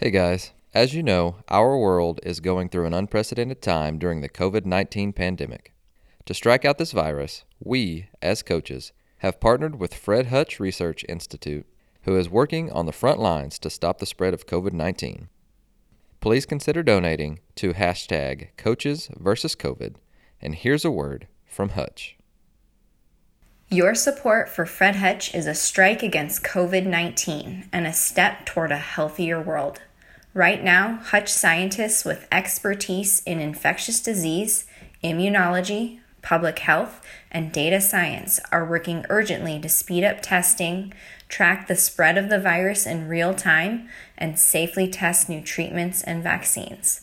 Hey guys, as you know, our world is going through an unprecedented time during the COVID 19 pandemic. To strike out this virus, we, as coaches, have partnered with Fred Hutch Research Institute, who is working on the front lines to stop the spread of COVID 19. Please consider donating to hashtag coaches versus COVID, and here's a word from Hutch. Your support for Fred Hutch is a strike against COVID 19 and a step toward a healthier world. Right now, Hutch scientists with expertise in infectious disease, immunology, public health, and data science are working urgently to speed up testing, track the spread of the virus in real time, and safely test new treatments and vaccines.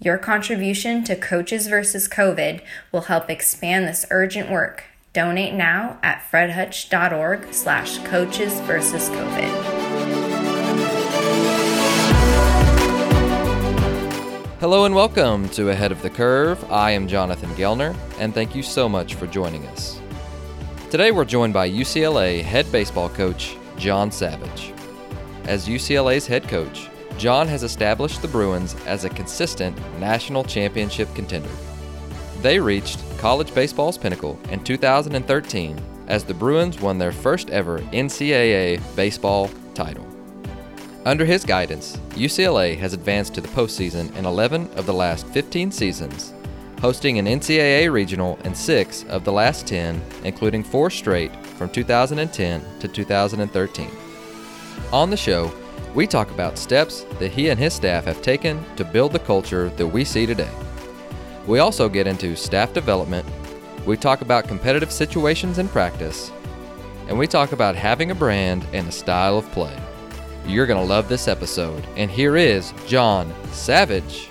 Your contribution to Coaches versus COVID will help expand this urgent work. Donate now at fredhutch.org slash coaches versus COVID. Hello and welcome to Ahead of the Curve. I am Jonathan Gelner, and thank you so much for joining us. Today we're joined by UCLA head baseball coach John Savage. As UCLA's head coach, John has established the Bruins as a consistent national championship contender. They reached college baseball's pinnacle in 2013 as the Bruins won their first ever NCAA baseball title. Under his guidance, UCLA has advanced to the postseason in 11 of the last 15 seasons, hosting an NCAA regional in 6 of the last 10, including 4 straight from 2010 to 2013. On the show, we talk about steps that he and his staff have taken to build the culture that we see today. We also get into staff development, we talk about competitive situations in practice, and we talk about having a brand and a style of play. You're going to love this episode. And here is John Savage.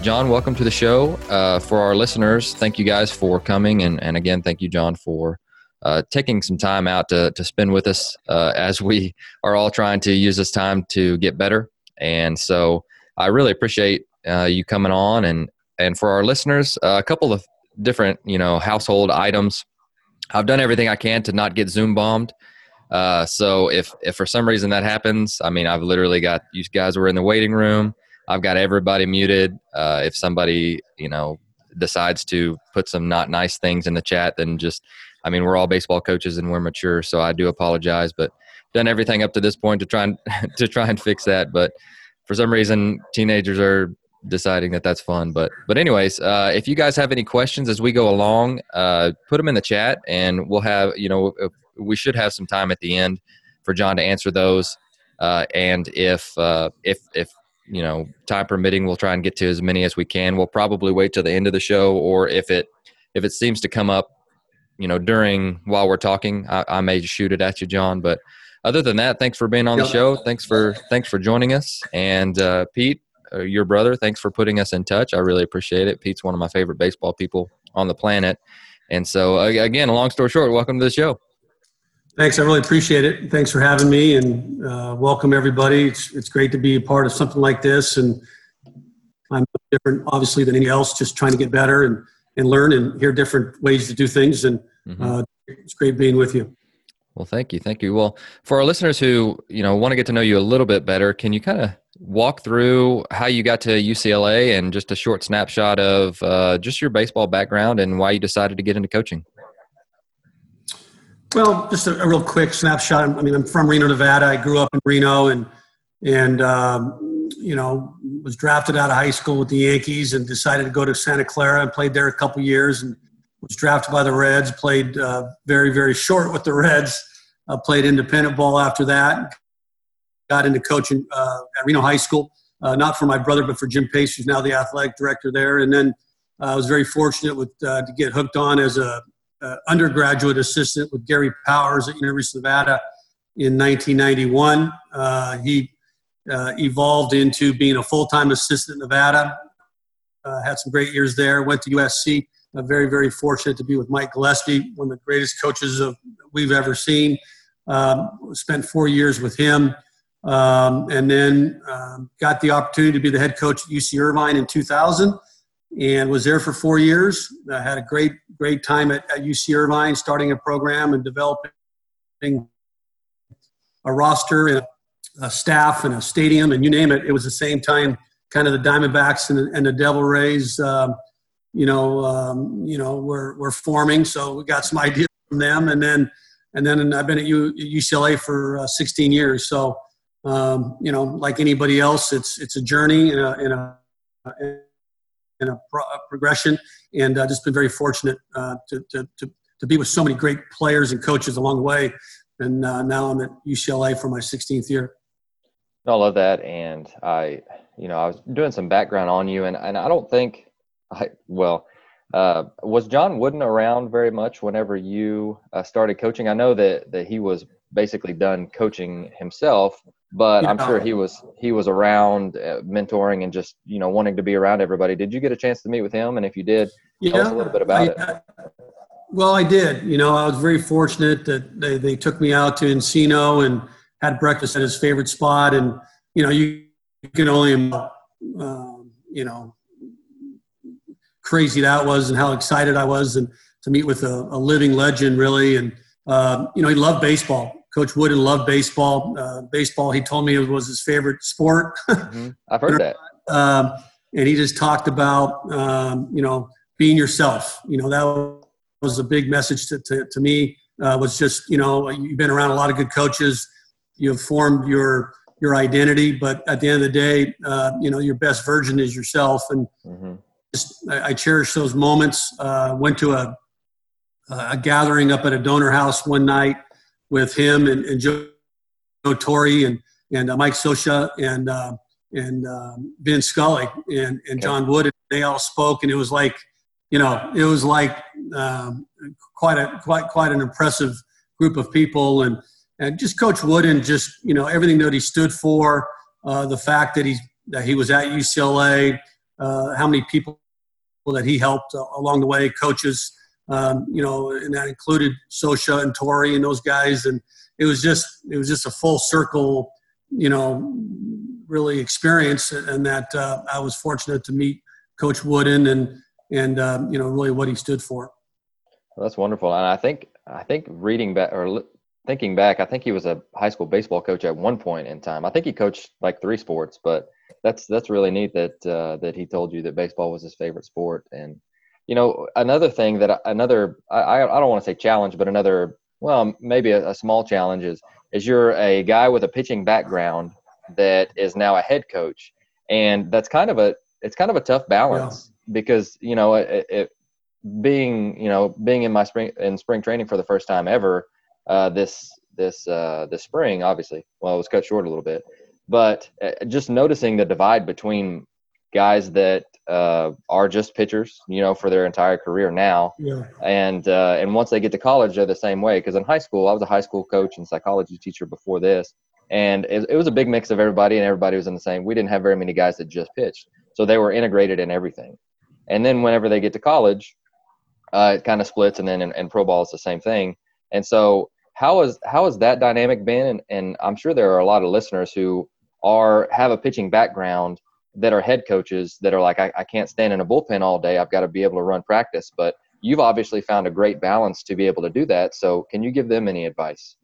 John, welcome to the show. Uh, for our listeners, thank you guys for coming. And, and again, thank you, John, for uh, taking some time out to, to spend with us uh, as we are all trying to use this time to get better. And so I really appreciate uh, you coming on. And, and for our listeners, uh, a couple of different, you know, household items. I've done everything I can to not get Zoom bombed. Uh, so if if for some reason that happens, I mean, I've literally got you guys were in the waiting room. I've got everybody muted. Uh, if somebody you know decides to put some not nice things in the chat, then just I mean, we're all baseball coaches and we're mature, so I do apologize, but done everything up to this point to try and to try and fix that. But for some reason, teenagers are deciding that that's fun. But but anyways, uh, if you guys have any questions as we go along, uh, put them in the chat, and we'll have you know we should have some time at the end for John to answer those. Uh, and if uh, if if you know time permitting, we'll try and get to as many as we can. We'll probably wait till the end of the show, or if it if it seems to come up, you know, during while we're talking, I, I may shoot it at you, John. But other than that, thanks for being on the show. Thanks for thanks for joining us, and uh, Pete, uh, your brother, thanks for putting us in touch. I really appreciate it. Pete's one of my favorite baseball people on the planet. And so, again, a long story short, welcome to the show. Thanks. I really appreciate it. Thanks for having me and uh, welcome everybody. It's, it's great to be a part of something like this. And I'm different, obviously, than anyone else, just trying to get better and, and learn and hear different ways to do things. And mm-hmm. uh, it's great being with you. Well, thank you. Thank you. Well, for our listeners who, you know, want to get to know you a little bit better, can you kind of walk through how you got to UCLA and just a short snapshot of uh, just your baseball background and why you decided to get into coaching? Well, just a, a, real quick snapshot. I mean, I'm from Reno, Nevada. I grew up in Reno, and and um, you know was drafted out of high school with the Yankees, and decided to go to Santa Clara and played there a couple years, and was drafted by the Reds. Played uh, very very short with the Reds. Uh, played independent ball after that. Got into coaching uh, at Reno High School, uh, not for my brother, but for Jim Pace, who's now the athletic director there. And then uh, I was very fortunate with uh, to get hooked on as a uh, undergraduate assistant with Gary Powers at University of Nevada in 1991. Uh, he uh, evolved into being a full-time assistant in Nevada. Uh, had some great years there. Went to USC. very, very fortunate to be with Mike Gillespie, one of the greatest coaches of, we've ever seen. Um, spent four years with him. Um, and then um, got the opportunity to be the head coach at UC Irvine in 2000 and was there for four years. I had a great, great time at, at UC Irvine, starting a program and developing a roster and a staff and a stadium and you name it. It was the same time, kind of the Diamondbacks and, and the Devil Rays, um, you know, um, you know, were, were forming. So we got some ideas from them. And then, and then I've been at U, UCLA for uh, 16 years. So, um, you know, like anybody else, it's, it's a journey and a, and a, and a, pro- a progression. And uh, just been very fortunate uh, to, to, to, to be with so many great players and coaches along the way. And uh, now I'm at UCLA for my 16th year. I love that, and I, you know, I was doing some background on you, and and I don't think, I well, uh, was John Wooden around very much whenever you uh, started coaching? I know that that he was basically done coaching himself, but yeah. I'm sure he was he was around uh, mentoring and just you know wanting to be around everybody. Did you get a chance to meet with him? And if you did, yeah, tell us a little bit about I, it. I, well, I did. You know, I was very fortunate that they, they took me out to Encino and had breakfast at his favorite spot. And, you know, you, you can only, uh, you know, crazy that was and how excited I was and to meet with a, a living legend, really. And, uh, you know, he loved baseball. Coach Wooden loved baseball. Uh, baseball, he told me it was his favorite sport. mm-hmm. I've heard that. Um, and he just talked about, um, you know, being yourself. You know, that was a big message to, to, to me. Uh, was just, you know, you've been around a lot of good coaches you have formed your your identity but at the end of the day uh, you know your best version is yourself and mm-hmm. just, I, I, cherish those moments uh, went to a a gathering up at a donor house one night with him and, and joe, joe torre and and uh, mike Scioscia and uh, and um, vin scully and and john Wooden they all spoke and it was like you know it was like um, quite a quite quite an impressive group of people. And and just Coach Wooden just you know everything that he stood for, uh, the fact that he that he was at UCLA, uh, how many people that he helped uh, along the way, coaches, um, you know, and that included Scioscia and Torre and those guys, and it was just it was just a full circle, you know, really experience, and that uh, I was fortunate to meet Coach Wooden and and um, you know really what he stood for. Well, that's wonderful, and I think I think reading back or thinking back, I think he was a high school baseball coach at one point in time. I think he coached like three sports, but that's that's really neat that uh, that he told you that baseball was his favorite sport. And you know, another thing that another I I don't want to say challenge, but another well maybe a, a small challenge is is you're a guy with a pitching background that is now a head coach, and that's kind of a it's kind of a tough balance yeah. because you know it, it being you know being in my spring in spring training for the first time ever uh, this this uh, this spring. Obviously, well, it was cut short a little bit, but uh, just noticing the divide between guys that uh, are just pitchers, you know, for their entire career now, yeah. and uh, and once they get to college, they're the same way. Because in high school, I was a high school coach and psychology teacher before this, and it, it was a big mix of everybody, and everybody was in the same. We didn't have very many guys that just pitched, so they were integrated in everything. And then whenever they get to college, uh, it kind of splits, and then in, in pro ball, it's the same thing. And so how has how has that dynamic been? And, and I'm sure there are a lot of listeners who are have a pitching background that are head coaches that are like, I, I can't stand in a bullpen all day. I've got to be able to run practice. But you've obviously found a great balance to be able to do that. So can you give them any advice?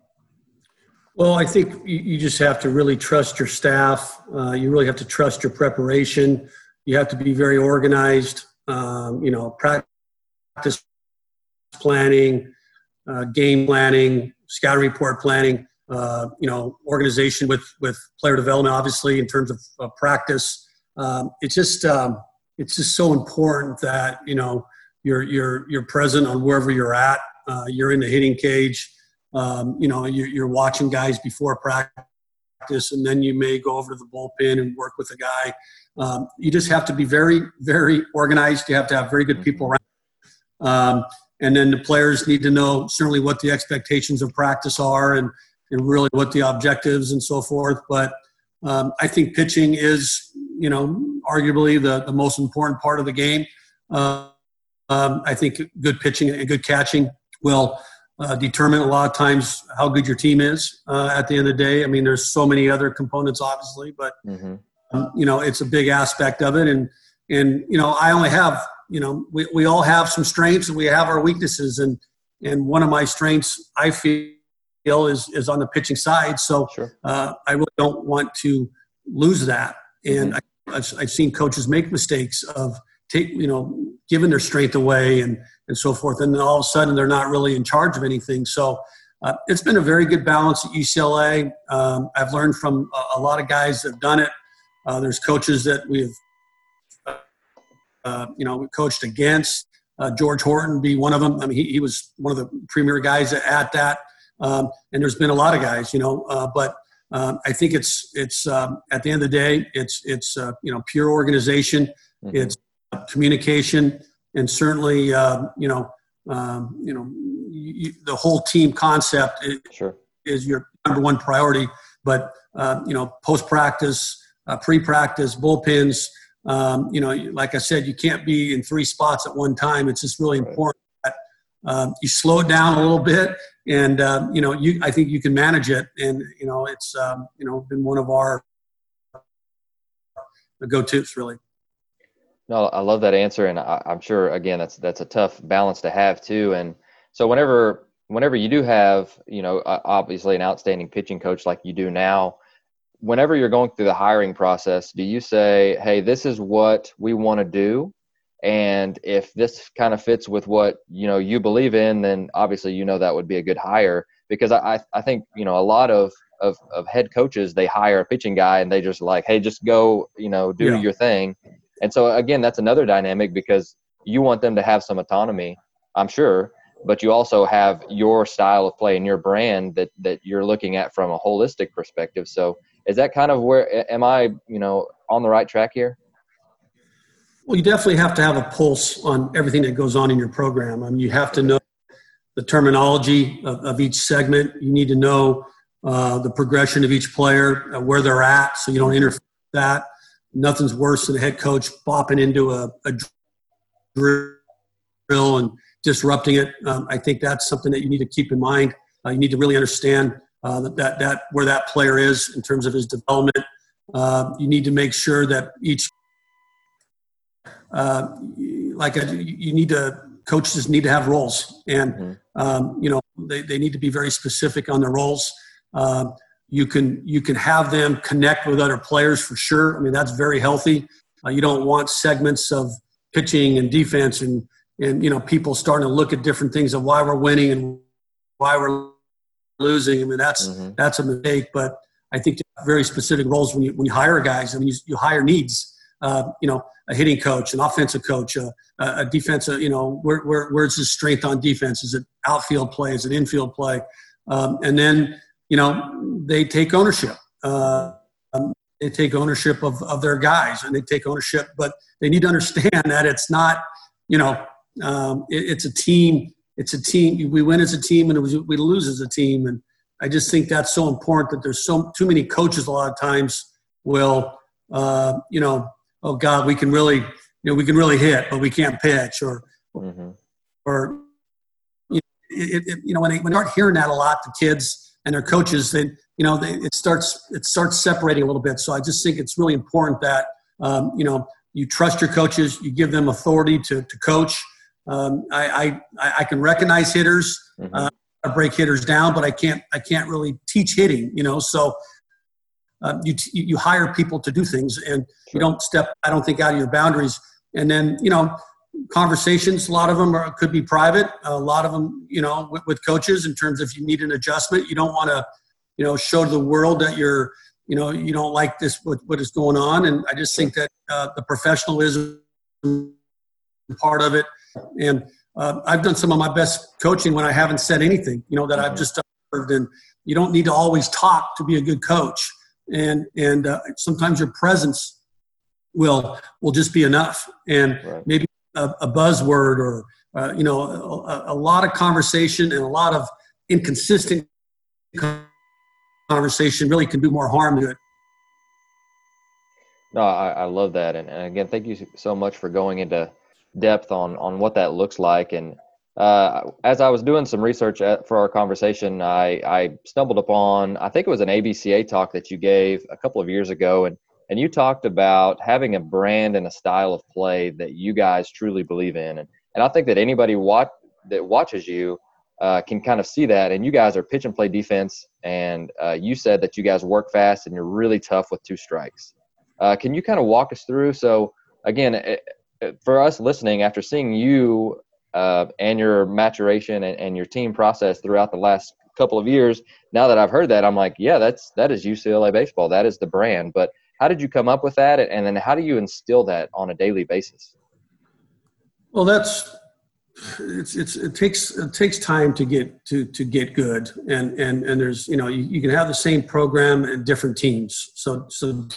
Well, I think you just have to really trust your staff. Uh, you really have to trust your preparation. You have to be very organized. Um, you know, practice planning, uh, game planning, scouting report planning, uh, you know, organization with with player development, obviously in terms of practice. Um, it's just um, it's just so important that you know you're you're you're present on wherever you're at. Uh, you're in the hitting cage. Um, you know, you're, you're watching guys before practice, and then you may go over to the bullpen and work with a guy. Um, you just have to be very, very organized. You have to have very good people around. Um, and then the players need to know certainly what the expectations of practice are and, and really what the objectives and so forth. But um, I think pitching is, you know, arguably the, the most important part of the game. Uh, um, I think good pitching and good catching will uh, determine a lot of times how good your team is uh, at the end of the day. I mean, there's so many other components, obviously, but mm-hmm. um, you know, it's a big aspect of it. And and you know, I only have you know, we, we all have some strengths and we have our weaknesses. And, and one of my strengths, I feel, is is on the pitching side. So Sure. uh, I really don't want to lose that. And I, I've, I've seen coaches make mistakes of take you know giving their strength away and and so forth, and then all of a sudden they're not really in charge of anything. So. Uh, it's been a very good balance at UCLA. Um, I've learned from a, a lot of guys that have done it. Uh, there's coaches that we've, uh, you know, we coached against. Uh, George Horton be one of them. I mean, he, he was one of the premier guys at that. Um, and there's been a lot of guys, you know, uh, but um, I think it's it's um, at the end of the day, it's it's uh, you know pure organization, Mhm. it's communication, and certainly uh, you know um, you know you, the whole team concept is, Sure. is your number one priority. But uh, you know, post practice, uh, pre practice, bullpens. Um, you know, like I said, you can't be in three spots at one time. It's just really Right. important that um, you slow down a little bit, and um, you know, you I think you can manage it. And you know, it's um, you know been one of our go tos really. No, I love that answer, and I, I'm sure again that's that's a tough balance to have too. And so whenever whenever you do have you know uh, obviously an outstanding pitching coach like you do now, whenever you're going through the hiring process, do you say, "Hey, this is what we want to do," and if this kind of fits with what you know you believe in, then obviously you know that would be a good hire. Because I I, think you know a lot of of, of head coaches they hire a pitching guy and they just like, hey, just go you know do Yeah. your thing. And so again, that's another dynamic because you want them to have some autonomy, I'm sure, but you also have your style of play and your brand that that you're looking at from a holistic perspective. So is that kind of where am I, you know, on the right track here? Well, you definitely have to have a pulse on everything that goes on in your program. I mean, you have to know the terminology of, of each segment. You need to know uh, the progression of each player, uh, where they're at, so you don't interfere with that. Nothing's worse than a head coach bopping into a, a drill and disrupting it. Um, I think that's something that you need to keep in mind. Uh, you need to really understand uh, that, that that where that player is in terms of his development. Uh, you need to make sure that each uh, like a, you need to coaches need to have roles and Mhm. um, you know they, they need to be very specific on their roles. Um, you can you can have them connect with other players for sure. I mean that's very healthy. Uh, you don't want segments of pitching and defense and and you know people starting to look at different things of why we're winning and why we're losing. I mean that's Mhm. that's a mistake but i think very specific roles when you when you hire guys i mean you, you hire needs uh, you know a hitting coach an offensive coach a, a defensive you know where, where, where's his strength on defense? Is it outfield play? Is it infield play? Um, and then you know they take ownership. Uh, um, they take ownership of, of their guys and they take ownership but they need to understand that it's not you know um, it, it's a team it's a team. We win as a team and we we lose as a team. And i just think that's so important that there's so too many coaches a lot of times will uh, you know oh god we can really you know we can really hit but we can't pitch or Mhm. or you know, it, it, you know when they when they start hearing that a lot to kids and their coaches then you know they, it starts it starts separating a little bit so i just think it's really important that um, you know you trust your coaches you give them authority to, to coach um, I, I i can recognize hitters Mhm. uh, I break hitters down but i can't i can't really teach hitting you know so um, you, t- you hire people to do things and you don't step i don't think out of your boundaries. And then you know conversations a lot of them are, could be private. A lot of them you know with, with coaches in terms of if you need an adjustment. You don't want to you know show to the world that you're you know you don't like this what, what is going on. And i just think that uh, the professionalism part of it. And uh, i've done some of my best coaching when i haven't said anything you know that i've just observed. And you don't need to always talk to be a good coach and and uh, sometimes your presence will will just be enough and Right. maybe a, a buzzword or uh, you know a, a lot of conversation and a lot of inconsistent conversation really can do more harm to it No, I, I love that, and, and again, thank you so much for going into depth on on what that looks like. And uh, as I was doing some research at, for our conversation, I, I stumbled upon I think it was an ABCA talk that you gave a couple of years ago, and and you talked about having a brand and a style of play that you guys truly believe in, and and I think that anybody watch that watches you uh, can kind of see that. And you guys are pitch and play defense, and uh, you said that you guys work fast and you're really tough with two strikes. Uh, can you kind of walk us through? So again, it, it, for us listening, after seeing you uh, and your maturation and, and your team process throughout the last couple of years, now that I've heard that, I'm like, yeah, that's that is UCLA baseball. That is the brand. But how did you come up with that, and then how do you instill that on a daily basis? Well, that's it's, it's it takes it takes time to get to to get good, and and and there's you know you, you can have the same program and different teams. So so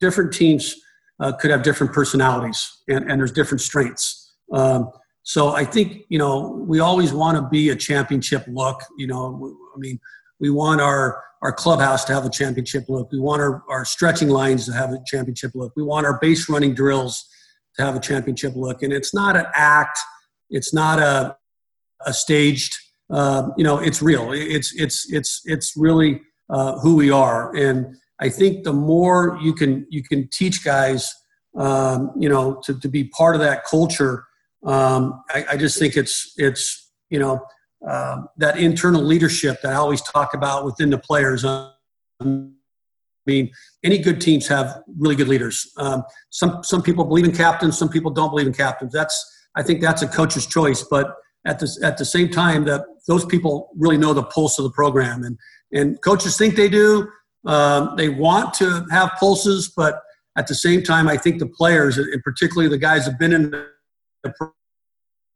different teams uh, could have different personalities, and and there's different strengths. Um, so I think you know we always want to be a championship look. You know, I mean, we want our our clubhouse to have a championship look. We want our, our stretching lines to have a championship look. We want our base running drills to have a championship look. And it's not an act. It's not a a staged. Uh, you know, it's real. It's it's it's it's really uh, who we are. And I think the more you can you can teach guys, um, you know, to, to be part of that culture um, I, I, just think it's it's you know uh, that internal leadership that I always talk about within the players. I mean, any good teams have really good leaders. Um, some some people believe in captains, some people don't believe in captains. That's I think that's a coach's choice. But at the at the same time, that those people really know the pulse of the program, and and coaches think they do. Um, they want to have pulses, but at the same time, I think the players, and particularly the guys have been in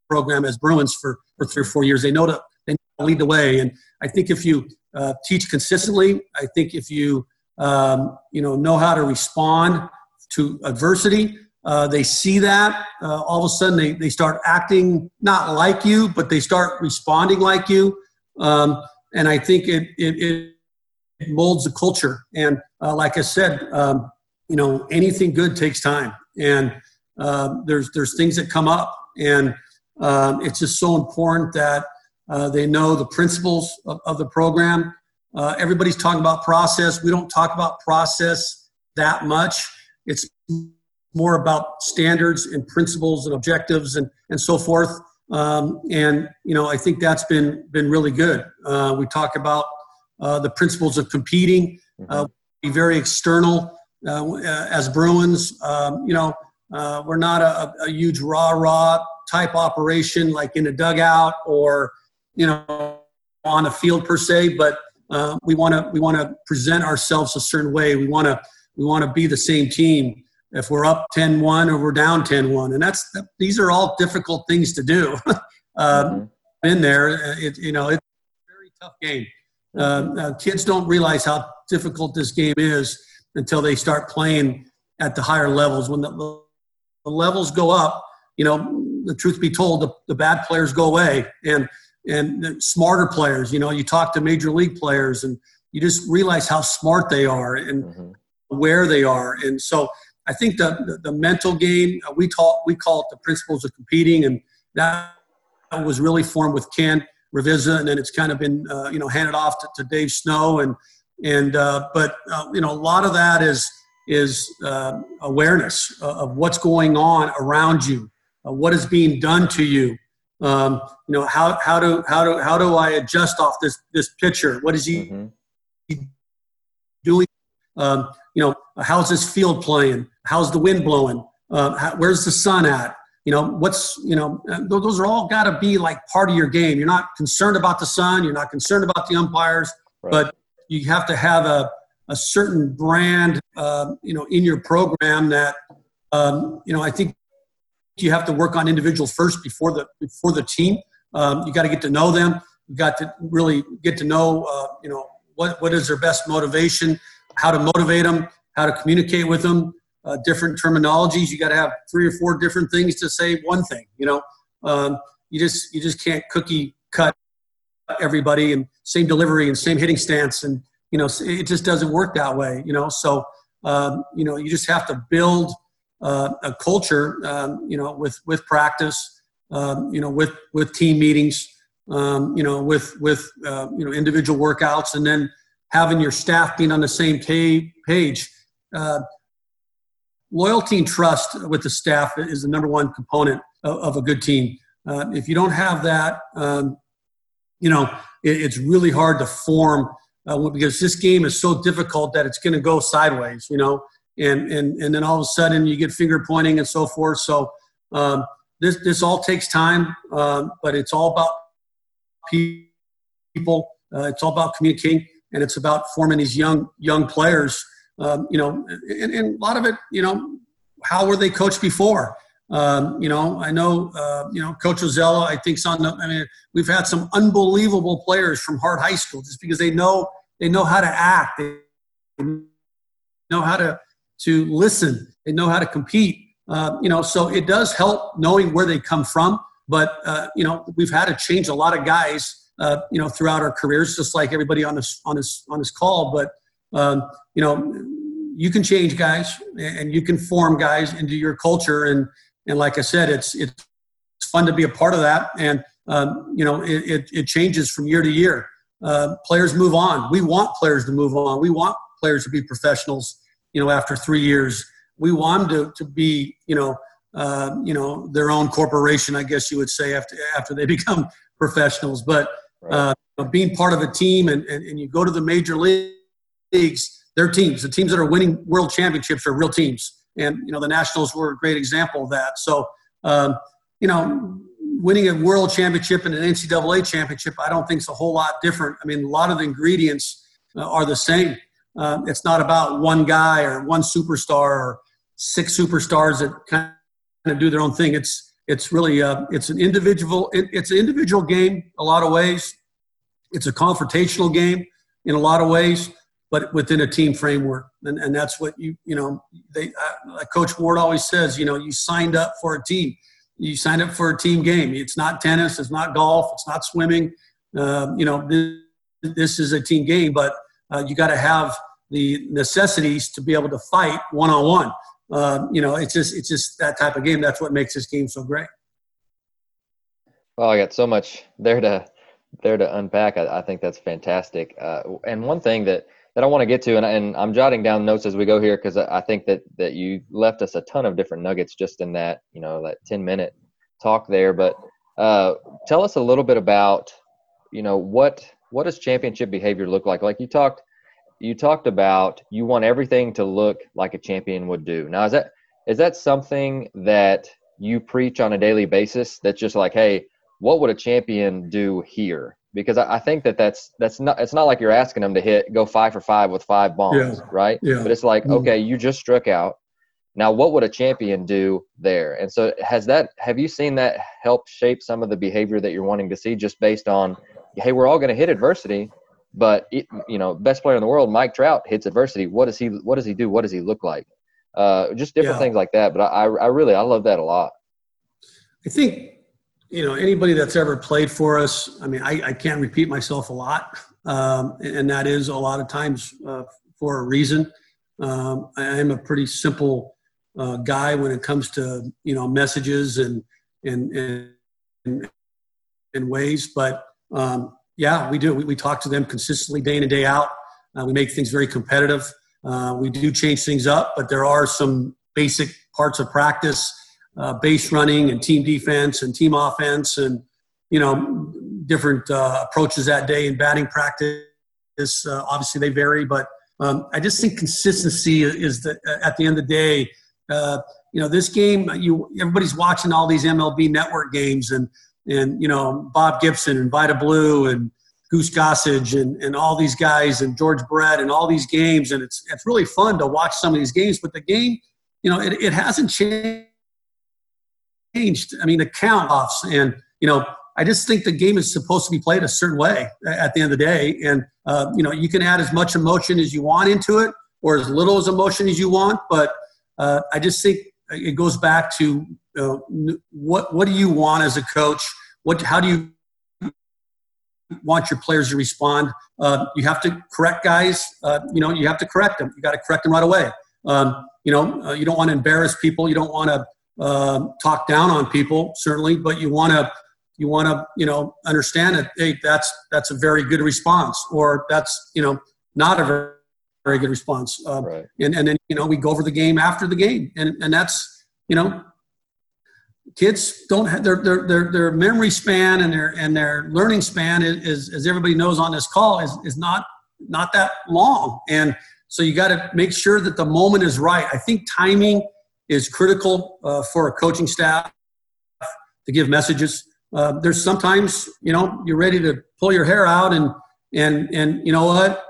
program as Bruins for, for three or four years. They know to, they know to lead the way. And I think if you uh, teach consistently, I think if you, um, you know, know how to respond to adversity, uh, they see that. Uh, all of a sudden, they, they start acting not like you, but they start responding like you. Um, and I think it, it, it molds the culture. And uh, like I said, um, you know, anything good takes time. And uh, there's there's things that come up, and um, it's just so important that uh, they know the principles of, of the program. Uh, everybody's talking about process. We don't talk about process that much. It's more about standards and principles and objectives and, and so forth. Um, and you know, I think that's been been really good. Uh, we talk about uh, the principles of competing. Uh, be very external uh, as Bruins. Um, you know, uh, we're not a, a huge rah rah type operation like in a dugout or you know on a field per se, but uh, we want to we want to present ourselves a certain way. We want to we want to be the same team if we're up 10-1 or we're down 10-1 and that's these are all difficult things to do um, mm-hmm. in there it, you know it's a very tough game uh, uh, kids don't realize how difficult this game is until they start playing at the higher levels when the, the levels go up you know the truth be told, the, the bad players go away and and smarter players. You know, you talk to major league players and you just realize how smart they are and mm-hmm. where they are. And so I think the, the, the mental game uh, we talk we call it the principles of competing, and that was really formed with Ken Ravizza, and then it's kind of been uh, you know handed off to, to Dave Snow and and uh, but uh, you know a lot of that is is uh, awareness of what's going on around you uh, what is being done to you. Um, you know how, how do how do how do i adjust off this this pitcher what is he, mm-hmm. doing? Um, you know how's this field playing? How's the wind blowing? Uh, how, where's the sun at? You know what's you know uh, those are all got to be like part of your game. You're not concerned about the sun you're not concerned about the umpires right. but you have to have a, a certain brand uh, you know in your program that um, you know i think you have to work on individuals first before the before the team. Um, you got to get to know them. You got to really get to know, uh, you know, what what is their best motivation, how to motivate them, how to communicate with them. Uh, different terminologies. You got to have three or four different things to say one thing. You know, um, you just you just can't cookie cut everybody and same delivery and same hitting stance and you know it just doesn't work that way. You know, so um, you know you just have to build uh, a culture, um, you know, with with practice, um, you know, with with team meetings, um, you know, with with uh, you know individual workouts, and then having your staff being on the same page. Uh, loyalty and trust with the staff is the number one component of, of a good team. Uh, if you don't have that, um, you know, it, it's really hard to form uh, because this game is so difficult that it's going to go sideways, you know, and, and, and then all of a sudden you get finger pointing and so forth. So um, this, this all takes time, um, but it's all about people. Uh, it's all about communicating and it's about forming these young, young players, um, you know, and, and a lot of it, you know, how were they coached before? Um, you know, I know, uh, you know, Coach Ozella, I think, on the, I mean, we've had some unbelievable players from Hart High School just because they know they know how to act, they know how to to listen, they know how to compete. Uh, you know, so it does help knowing where they come from. But uh, you know, we've had to change a lot of guys, uh, you know, throughout our careers, just like everybody on this on this on this call. But um, you know, you can change guys and you can form guys into your culture and and like I said, it's it's fun to be a part of that. And um, you know, it, it, it, changes from year to year. Uh, players move on. We want players to move on. We want players to be professionals. You know, after three years, we want them to, to be you know uh, you know their own corporation. I guess you would say after after they become professionals. But uh, being part of a team and, and, and you go to the major leagues, they're teams. The teams that are winning world championships are real teams and you know the Nationals were a great example of that. So um, you know, winning a world championship and an NCAA championship, I don't think is a whole lot different. I mean, a lot of the ingredients uh, are the same. Uh, it's not about one guy or one superstar or six superstars that kind of do their own thing. It's it's really uh, it's an individual it, it's an individual game a lot of ways. It's a confrontational game in a lot of ways but within a team framework. And, and that's what you, you know, they, uh, Coach Ward always says, you know, you signed up for a team. You signed up for a team game. It's not tennis. It's not golf. It's not swimming. Uh, you know, this, this, is a team game, but uh, you got to have the necessities to be able to fight one on one. You know, it's just it's just that type of game. That's what makes this game so great. Well, I got so much there to there to unpack. I, I think that's fantastic. Uh, and one thing that that I want to get to, and, and I'm jotting down notes as we go here because I think that that you left us a ton of different nuggets just in that you know that 10 minute talk there. But uh, tell us a little bit about you know what what does championship behavior look like? Like you talked you talked about you want everything to look like a champion would do. Now is that is that something that you preach on a daily basis? That's just like, hey, what would a champion do here? Because I, I, think that that's that's not it's not like you're asking them to hit go five for five with five bombs, yeah. right? Yeah. But it's like mm-hmm. okay, you just struck out. Now, what would a champion do there? And so, has that have you seen that help shape some of the behavior that you're wanting to see, just based on, hey, we're all going to hit adversity, but it, you know, best player in the world, Mike Trout, hits adversity. What does he What does he do? What does he look like? Uh, just different yeah. things like that. But I, I really, I love that a lot. I think you know, anybody that's ever played for us, I mean, I, I can't repeat myself a lot, um, and that is a lot of times uh, for a reason. Um, I am a pretty simple uh, guy when it comes to you know messages and and and, and ways, but um, yeah, we do. We, we, talk to them consistently, day in and day out. Uh, we make things very competitive. Uh, we do change things up, but there are some basic parts of practice uh, base running and team defense and team offense and you know different uh, approaches that day in batting practice. Uh, obviously, they vary, but um, I just think consistency is the at the end of the day. Uh, you know, this game, you everybody's watching all these MLB Network games, and and you know Bob Gibson and Vida Blue and Goose Gossage and, and all these guys and George Brett and all these games, and it's it's really fun to watch some of these games. But the game, you know, it, it hasn't changed changed. I mean, the count offs, and you know, I just think the game is supposed to be played a certain way at the end of the day. And uh, you know, you can add as much emotion as you want into it, or as little as emotion as you want. But uh, I just think it goes back to uh, what what do you want as a coach? What how do you want your players to respond? Uh, you have to correct guys. Uh, you know, you have to correct them. You got to correct them right away. Um, you know, uh, you don't want to embarrass people. You don't want to uh, talk down on people certainly, but you want to you want to you know understand that hey that's that's a very good response or that's you know not a very, very good response. Uh, right. And and then you know we go over the game after the game, and and that's you know kids don't have their, their their their memory span and their and their learning span is, is as everybody knows on this call is is not not that long and so you got to make sure that the moment is right i think timing is critical uh, for a coaching staff to give messages uh, there's sometimes you know you're ready to pull your hair out and and and you know what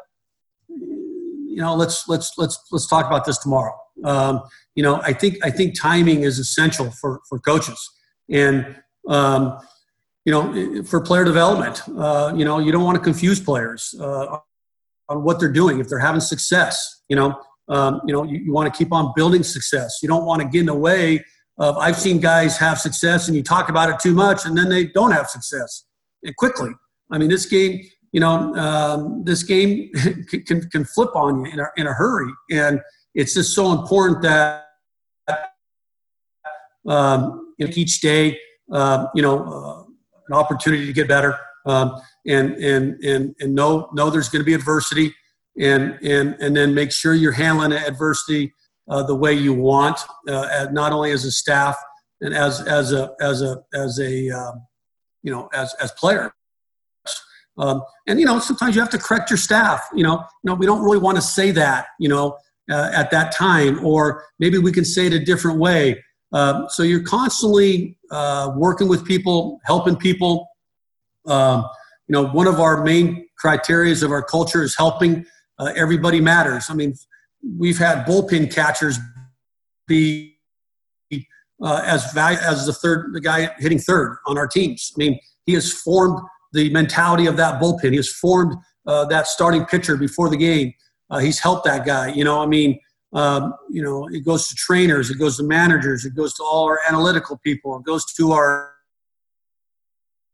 you know let's let's let's let's talk about this tomorrow um, you know, I think I think timing is essential for for coaches, and um, you know, for player development. Uh, you know, you don't want to confuse players uh, on what they're doing if they're having success. You know, um, you know, you, you want to keep on building success. You don't want to get in the way of. I've seen guys have success, and you talk about it too much, and then they don't have success and quickly. I mean, this game, you know, um, this game can, can flip on you in a, in a hurry, and it's just so important that um, each day, uh, you know, uh, an opportunity to get better, um, and and and and know know there's going to be adversity, and and and then make sure you're handling adversity uh, the way you want, uh, not only as a staff and as as a as a as a um, you know as as players. Um, and you know sometimes you have to correct your staff. You know, know we don't really want to say that. You know, uh, at that time, or maybe we can say it a different way. Uh, so you're constantly uh, working with people, helping people. Um, you know, one of our main criterias of our culture is helping. Uh, everybody matters. I mean, we've had bullpen catchers be uh, as as the third, the guy hitting third on our teams. I mean, he has formed the mentality of that bullpen. He has formed uh, that starting pitcher before the game uh, he's helped that guy. You know, I mean, um, you know, it goes to trainers, it goes to managers, it goes to all our analytical people, it goes to our,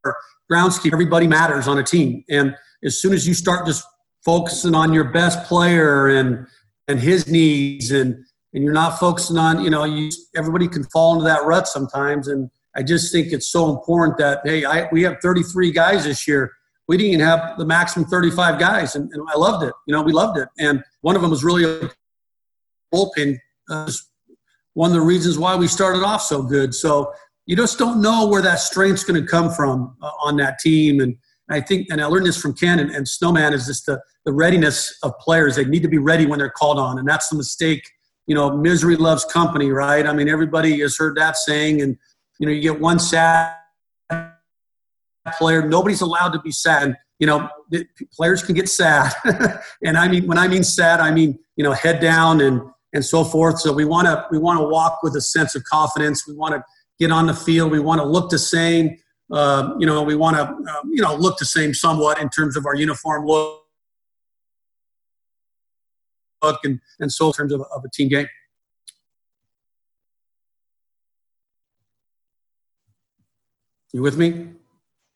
our groundskeeper. Everybody matters on a team, and as soon as you start just focusing on your best player and and his needs and and you're not focusing on you know you everybody can fall into that rut sometimes and i just think it's so important that hey I, we have 33 guys this year we didn't even have the maximum 35 guys, and, and, I loved it. You know, we loved it. And one of them was really a bullpen. Uh, one of the reasons why we started off so good. So you just don't know where that strength's going to come from uh, on that team. And I think, and I learned this from Ken and, and Snowman, is just the, the readiness of players. They need to be ready when they're called on, and that's the mistake. You know, misery loves company, right? I mean, everybody has heard that saying, and you know, you get one sad player. Nobody's allowed to be sad. You know, players can get sad, and I mean when I mean sad, I mean you know head down and and so forth. So we want to we want to walk with a sense of confidence. We want to get on the field. We want to look the same. Uh, you know, we want to uh, you know look the same somewhat in terms of our uniform look and and so in terms of, of a team game. You with me?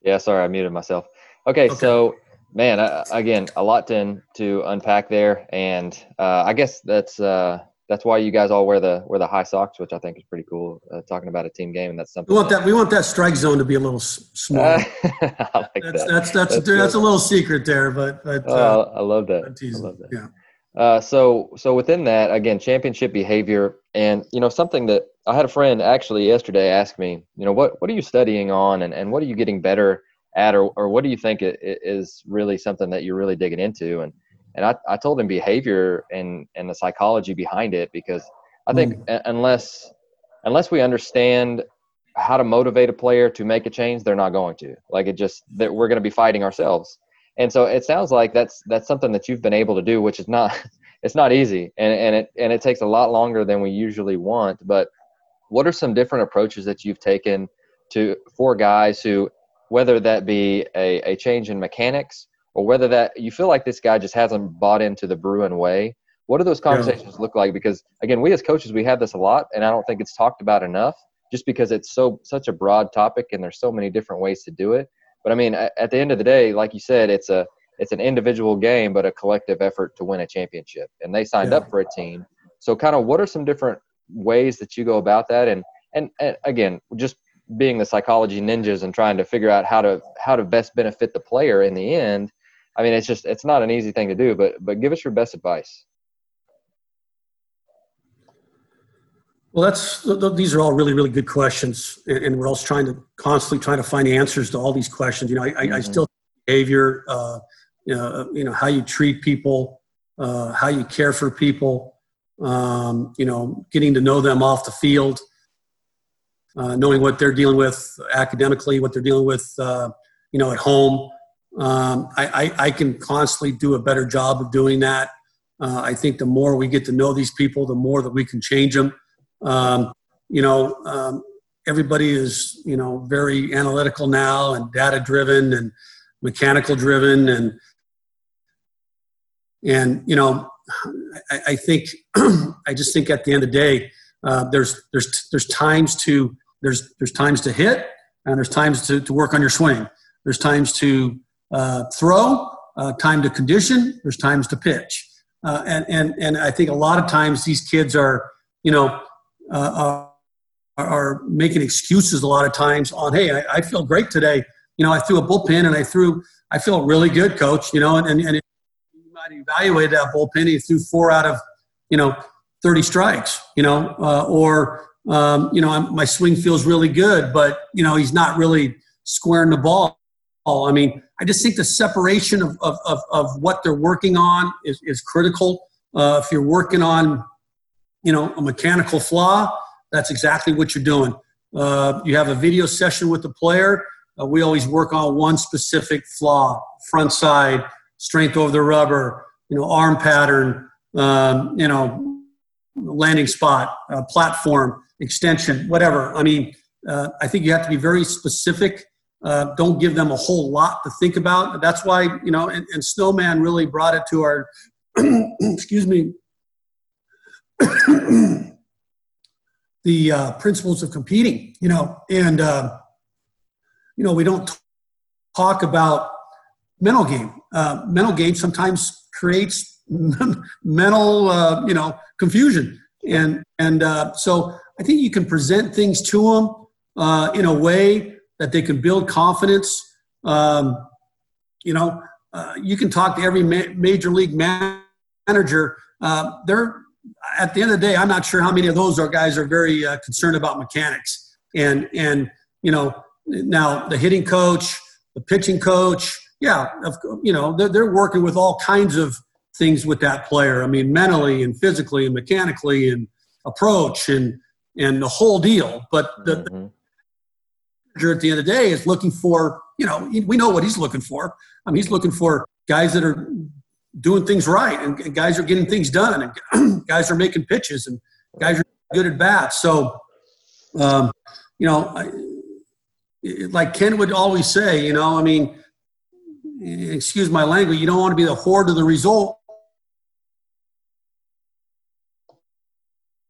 Yeah, sorry, I muted myself. Okay, okay. so man, uh, again, a lot to to unpack there, and uh, I guess that's uh, that's why you guys all wear the wear the high socks, which I think is pretty cool. Uh, talking about a team game, and that's something we want that, that we want that strike zone to be a little small. like that's, that. that's, that's that's that's, that's a little secret there, but but oh, I love that. I love that. Yeah. Uh, so so within that again championship behavior and you know something that i had a friend actually yesterday ask me you know what what are you studying on and, and what are you getting better at or, or what do you think is really something that you're really digging into and and i, I told him behavior and and the psychology behind it because i think mm. unless unless we understand how to motivate a player to make a change they're not going to. Like it just that we're going to be fighting ourselves. And so it sounds like that's that's something that you've been able to do which is not it's not easy. And, and it and it takes a lot longer than we usually want. But what are some different approaches that you've taken to for guys who whether that be a, a change in mechanics or whether that you feel like this guy just hasn't bought into the Bruin way what do those conversations yeah. look like because again we as coaches we have this a lot and i don't think it's talked about enough just because it's so such a broad topic and there's so many different ways to do it but I mean, at the end of the day, like you said, it's a it's an individual game, but a collective effort to win a championship. And they signed yeah. up for a team. So, kind of, what are some different ways that you go about that? And, and and again, just being the psychology ninjas and trying to figure out how to how to best benefit the player in the end. I mean, it's just it's not an easy thing to do. But but give us your best advice. Well, that's these are all really, really good questions, and we're also trying to constantly trying to find answers to all these questions. You know, I, mm-hmm. I still behavior, uh, you know, you know how you treat people, uh, how you care for people, um, you know, getting to know them off the field, uh, knowing what they're dealing with academically, what they're dealing with, uh, you know, at home. Um, I, I, I, can constantly do a better job of doing that. Uh, I think the more we get to know these people, the more that we can change them. Um, you know, um, everybody is you know very analytical now and data driven and mechanical driven and and you know I, I think I just think at the end of the day uh, there's there's there's times to there's there's times to hit and there's times to, to work on your swing there's times to uh, throw uh, time to condition there's times to pitch uh, and and and I think a lot of times these kids are you know uh, are, are, making excuses a lot of times on, hey, I, I, feel great today. You know, I threw a bullpen and I threw, I feel really good, coach. You know, and, and, and you might evaluate that bullpen. He threw four out of, you know, 30 strikes, you know, uh, or, um, you know, I'm, my swing feels really good, but, you know, he's not really squaring the ball. I mean, I just think the separation of, of, of, of what they're working on is, is critical. Uh, if you're working on you know, a mechanical flaw, that's exactly what you're doing. Uh, you have a video session with the player. Uh, we always work on one specific flaw, front side, strength over the rubber, you know, arm pattern, um, you know, landing spot, uh, platform, extension, whatever. I mean, uh, I think you have to be very specific. Uh, don't give them a whole lot to think about. That's why, you know, and, and Snowman really brought it to our, excuse me, the uh, principles of competing, you know, and, uh, you know, we don't talk about mental game. Uh, mental game sometimes creates mental, uh, you know, confusion. And, and uh, so I think you can present things to them in a way that they can build confidence. Um, you know, you can talk to every ma- major league manager. they're at the end of the day, I'm not sure how many of those are guys are very uh, concerned about mechanics. And and you know now the hitting coach, the pitching coach, yeah, you know they're, they're working with all kinds of things with that player. I mean, mentally and physically and mechanically and approach and and the whole deal. But the, mm-hmm. The at the end of the day is looking for you know we know what he's looking for. I mean, he's looking for guys that are doing things right and guys are getting things done and guys are making pitches and guys are good at bats. So, um, you know, I, like Ken would always say, you know, I mean, excuse my language, you don't want to be the whore to the result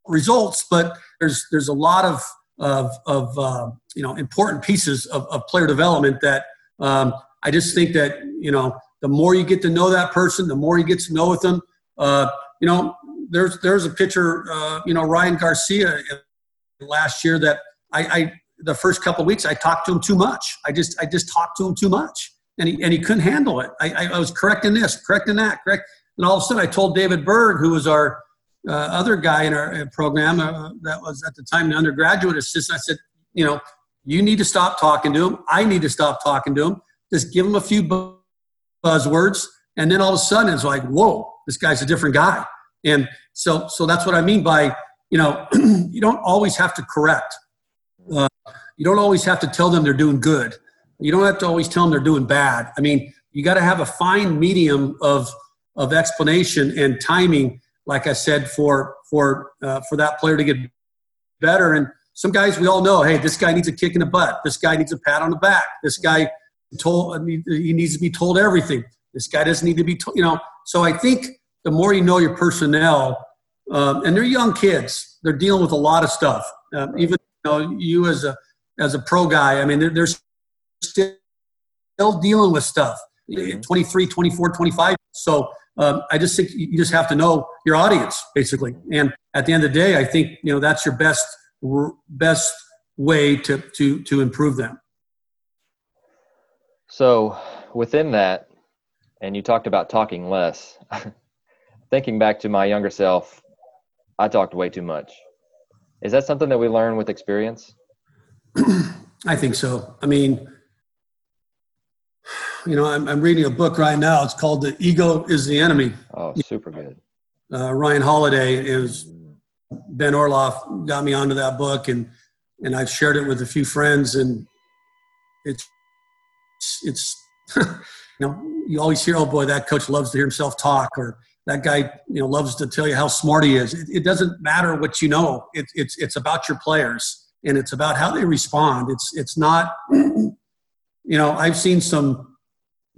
results, but there's there's a lot of of, of uh, you know important pieces of, of player development that um, I just think that you know the more you get to know that person, the more you get to know with them. Uh, you know, there's there's a pitcher, uh, you know, Ryan Garcia last year that I, I the first couple weeks I talked to him too much. I just I just talked to him too much, and he and he couldn't handle it. I, I, I was correcting this, correcting that, correct, and all of a sudden I told David Berg, who was our uh, other guy in our program uh, that was at the time the undergraduate assistant. I said, you know, you need to stop talking to him. I need to stop talking to him. Just give him a few buzzwords, and then all of a sudden it's like, whoa, this guy's a different guy. And so, so that's what I mean by, you know, you don't always have to correct. Uh, you don't always have to tell them they're doing good. You don't have to always tell them they're doing bad. I mean, you got to have a fine medium of of explanation and timing, like I said, for for uh, for that player to get better. And some guys we all know, hey, this guy needs a kick in the butt. This guy needs a pat on the back. This guy told he needs to be told everything. This guy doesn't need to be told, you know. So I think the more you know your personnel, um, and they're young kids, they're dealing with a lot of stuff. Um, even you know you as a as a pro guy, I mean, they're, they're still dealing with stuff. Mm-hmm. 23, 24, 25. So um, I just think you just have to know your audience basically. And at the end of the day, I think you know that's your best best way to to to improve them. So within that, and you talked about talking less. Thinking back to my younger self, I talked way too much. Is that something that we learn with experience? I think so. I mean, you know, I'm, I'm, reading a book right now. It's called "The Ego Is the Enemy." Oh, super good. Uh, Ryan Holiday is Ben Orloff got me onto that book, and and I've shared it with a few friends, and it's it's you know you always hear, oh boy, that coach loves to hear himself talk, or that guy you know loves to tell you how smart he is. It, it doesn't matter what you know. It, it's it's about your players, and it's about how they respond. It's it's not. You know, I've seen some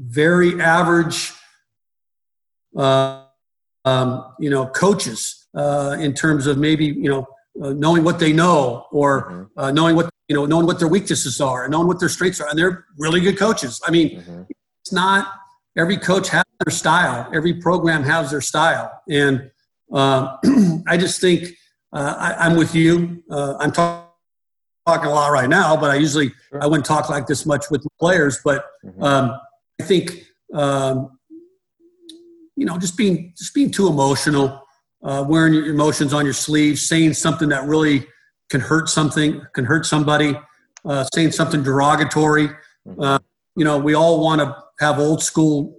very average, uh, um, you know, coaches uh, in terms of maybe you know uh, knowing what they know or mm-hmm. Uh, knowing what you know knowing what their weaknesses are and knowing what their strengths are, and they're really good coaches. I mean, mm-hmm. it's not every coach has their style, every program has their style, and uh, I just think uh, I, am with you. I'm talking talking a lot right now, but I usually I wouldn't talk like this much with players. But mm-hmm. um, I think um, you know just being just being too emotional, uh, wearing your emotions on your sleeve, saying something that really can hurt something, can hurt somebody, uh, saying something derogatory. Mm-hmm. Uh, you know, we all want to have old school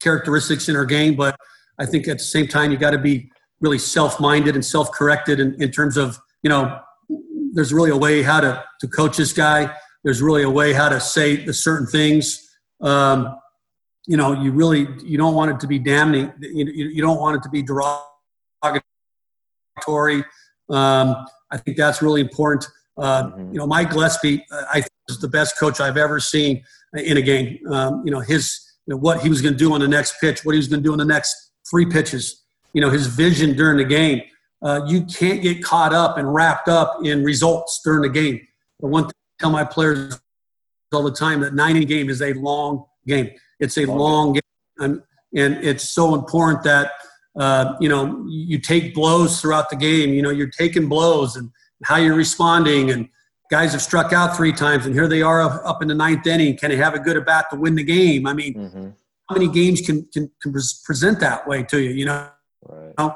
characteristics in our game, but I think at the same time you got to be really self-minded and self-corrected in, in terms of you know there's really a way how to to coach this guy there's really a way how to say the certain things. Um, you know, you really you don't want it to be damning. You, you don't want it to be derogatory. Um, I think that's really important. Uh, mm-hmm. You know, Mike Gillespie, uh, I think is the best coach I've ever seen in a game. Um, you know, his you know, what he was going to do on the next pitch, what he was going to do on the next three pitches. You know, his vision during the game. Uh, you can't get caught up and wrapped up in results during the game. The one thing tell my players all the time that 90 game is a long game. It's a long game. And, and it's so important that, uh, you know, you take blows throughout the game. You know, you're taking blows and how you're responding. And guys have struck out three times, and here they are up in the ninth inning. Can they have a good at bat to win the game? I mean, mm-hmm. how many games can, can, can, present that way to you, you know? Right.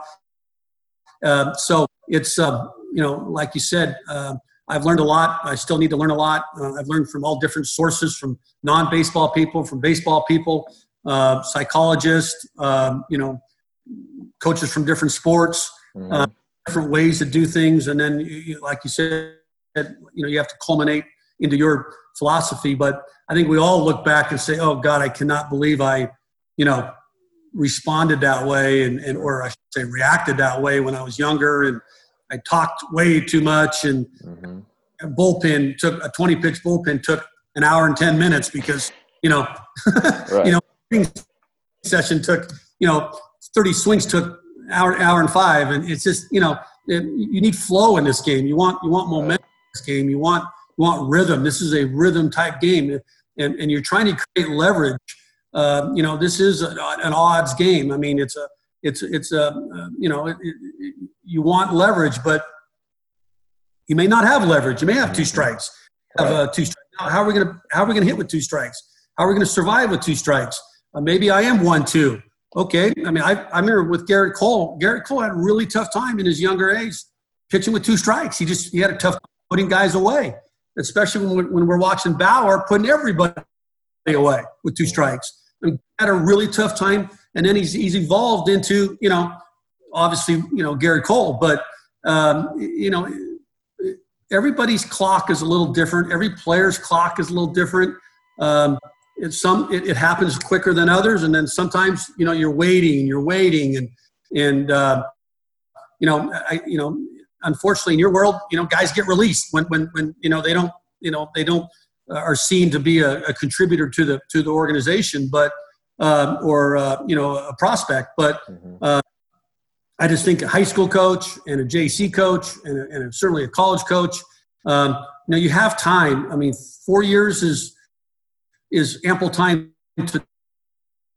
Uh, so it's, uh, you know, like you said, uh, I've learned a lot. I still need to learn a lot. Uh, I've learned from all different sources, from non-baseball people, from baseball people, uh, psychologists, um, you know, coaches from different sports, mm-hmm. uh, different ways to do things, and then, you, like you said, you know, you have to culminate into your philosophy. But I think we all look back and say, "Oh God, I cannot believe I, you know, responded that way, and, and or I should say, reacted that way when I was younger." And I talked way too much, and mm-hmm. bullpen took a 20 pitch bullpen took an hour and 10 minutes because you know, right. you know, session took you know 30 swings took hour hour and five, and it's just you know it, you need flow in this game. You want you want momentum right. in this game. You want you want rhythm. This is a rhythm type game, and and you're trying to create leverage. Uh, you know, this is a, an odds game. I mean, it's a it's it's a uh, you know it, it, you want leverage, but you may not have leverage. You may have two mm-hmm. strikes. Have uh, two strikes. How are we gonna how are we gonna hit with two strikes? How are we gonna survive with two strikes? Uh, maybe I am one two. Okay. I mean, I, I remember with Gerrit Cole. Gerrit Cole had a really tough time in his younger age pitching with two strikes. He just he had a tough putting guys away, especially when, when we're watching Bauer putting everybody away with two strikes. And had a really tough time and then he's he's evolved into you know obviously you know Gerrit Cole, but um, you know everybody's clock is a little different. Every player's clock is a little different. Um, it's some it, it, happens quicker than others, and then sometimes you know you're waiting, you're waiting, and and uh, you know I you know unfortunately in your world you know guys get released when when when you know they don't you know they don't uh, are seen to be a, a contributor to the to the organization, but um, or uh, you know a prospect. But mm-hmm. I just think a high school coach and a JC coach and, a, and a, certainly a college coach. Um, you know, you have time. I mean, four years is is ample time to,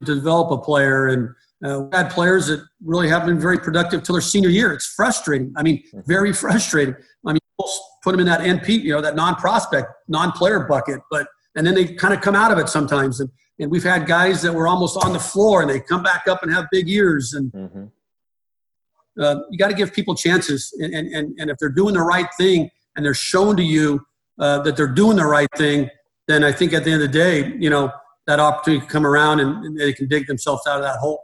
develop a player, and uh, we had players that really haven't been very productive till their senior year. It's frustrating. I mean, very frustrating. I mean, put them in that NP, you know, that non-prospect, non-player bucket, but and then they kind of come out of it sometimes. And and we've had guys that were almost on the floor and they come back up and have big years and mm-hmm. Uh, you got to give people chances. And, and, and if they're doing the right thing and they're shown to you uh, that they're doing the right thing, then I think at the end of the day, you know, that opportunity can come around and, and they can dig themselves out of that hole.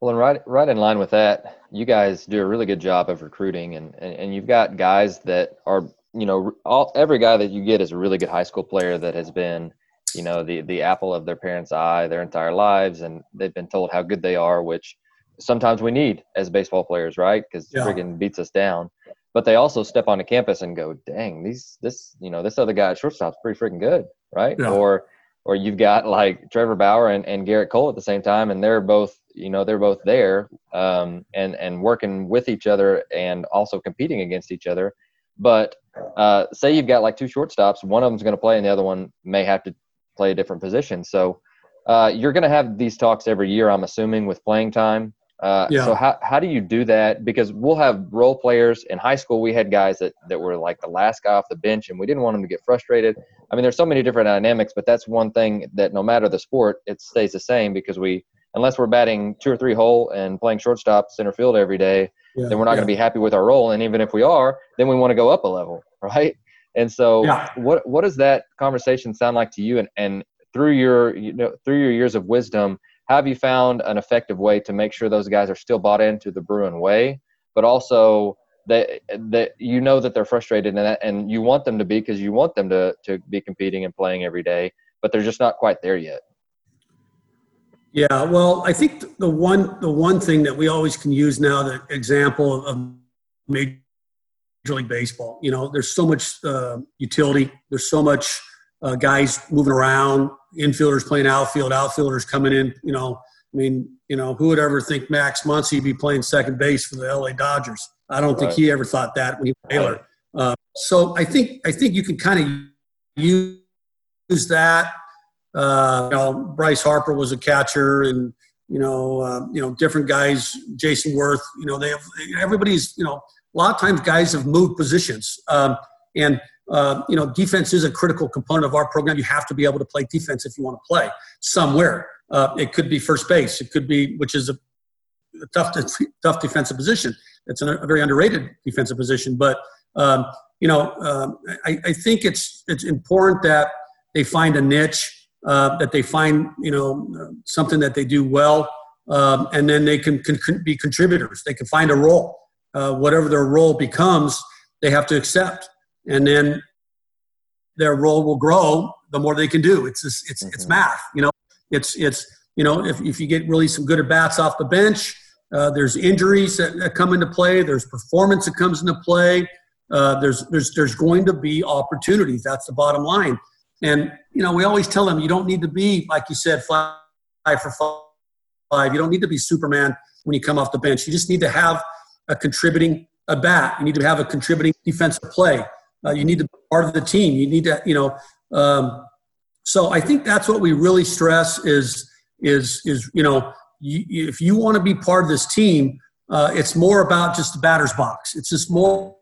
Well, and right, right in line with that, you guys do a really good job of recruiting, and, and, and you've got guys that are, you know, all every guy that you get is a really good high school player that has been, you know, the the apple of their parents' eye their entire lives, and they've been told how good they are, which sometimes we need as baseball players, right? Because yeah. friggin' beats us down. But they also step onto campus and go, dang, these this you know this other guy at shortstop's pretty freaking good, right? Yeah. Or or you've got like Trevor Bauer and, and Gerrit Cole at the same time, and they're both you know they're both there um, and and working with each other and also competing against each other. But uh, say you've got like two shortstops, one of them's going to play, and the other one may have to play a different position. So uh, you're going to have these talks every year, I'm assuming, with playing time. Uh, yeah. So how, how do you do that? Because we'll have role players in high school. We had guys that, that were like the last guy off the bench, and we didn't want them to get frustrated. I mean, there's so many different dynamics, but that's one thing that no matter the sport, it stays the same because we unless we're batting two or three hole and playing shortstop center field every day, yeah, then we're not yeah. going to be happy with our role. And even if we are, then we want to go up a level, right? And so, what what does that conversation sound like to you? And and through your you know through your years of wisdom, have you found an effective way to make sure those guys are still bought into the Bruin way, but also that that you know that they're frustrated and that, and you want them to be because you want them to to be competing and playing every day, but they're just not quite there yet. Yeah, well, I think the one the one thing that we always can use now, the example of Major League Baseball. You know, there's so much uh, utility. There's so much uh, guys moving around, infielders playing outfield, outfielders coming in. You know, I mean, you know, who would ever think Max Muncy be playing second base for the LA Dodgers? I don't right. think he ever thought that when he was Baylor. Uh, so I think I think you can kind of use that uh, you know, Bryce Harper was a catcher, and you know, uh, you know, different guys. Jayson Werth. You know, they have everybody's. You know, a lot of times guys have moved positions, um, and uh, you know, defense is a critical component of our program. You have to be able to play defense if you want to play somewhere. Uh, it could be first base. It could be, which is a, a tough, tough defensive position. It's a, a very underrated defensive position. But um, you know, um, I, I, think it's it's important that they find a niche uh, that they find you know something that they do well, um, and then they can, can, be contributors. They can find a role, uh, whatever their role becomes, they have to accept, and then their role will grow the more they can do. It's just, it's mm-hmm. it's math, you know. It's it's you know if if you get really some good at bats off the bench. Uh, there's injuries that, that, come into play. There's performance that comes into play. Uh, there's there's there's going to be opportunities. That's the bottom line. And, you know, we always tell them you don't need to be, like you said, five for five. You don't need to be Superman when you come off the bench. You just need to have a contributing a bat. You need to have a contributing defensive play. Uh, you need to be part of the team. You need to, you know. Um, so I think that's what we really stress is is is you know you, if you want to be part of this team, uh, it's more about just the batter's box. It's just more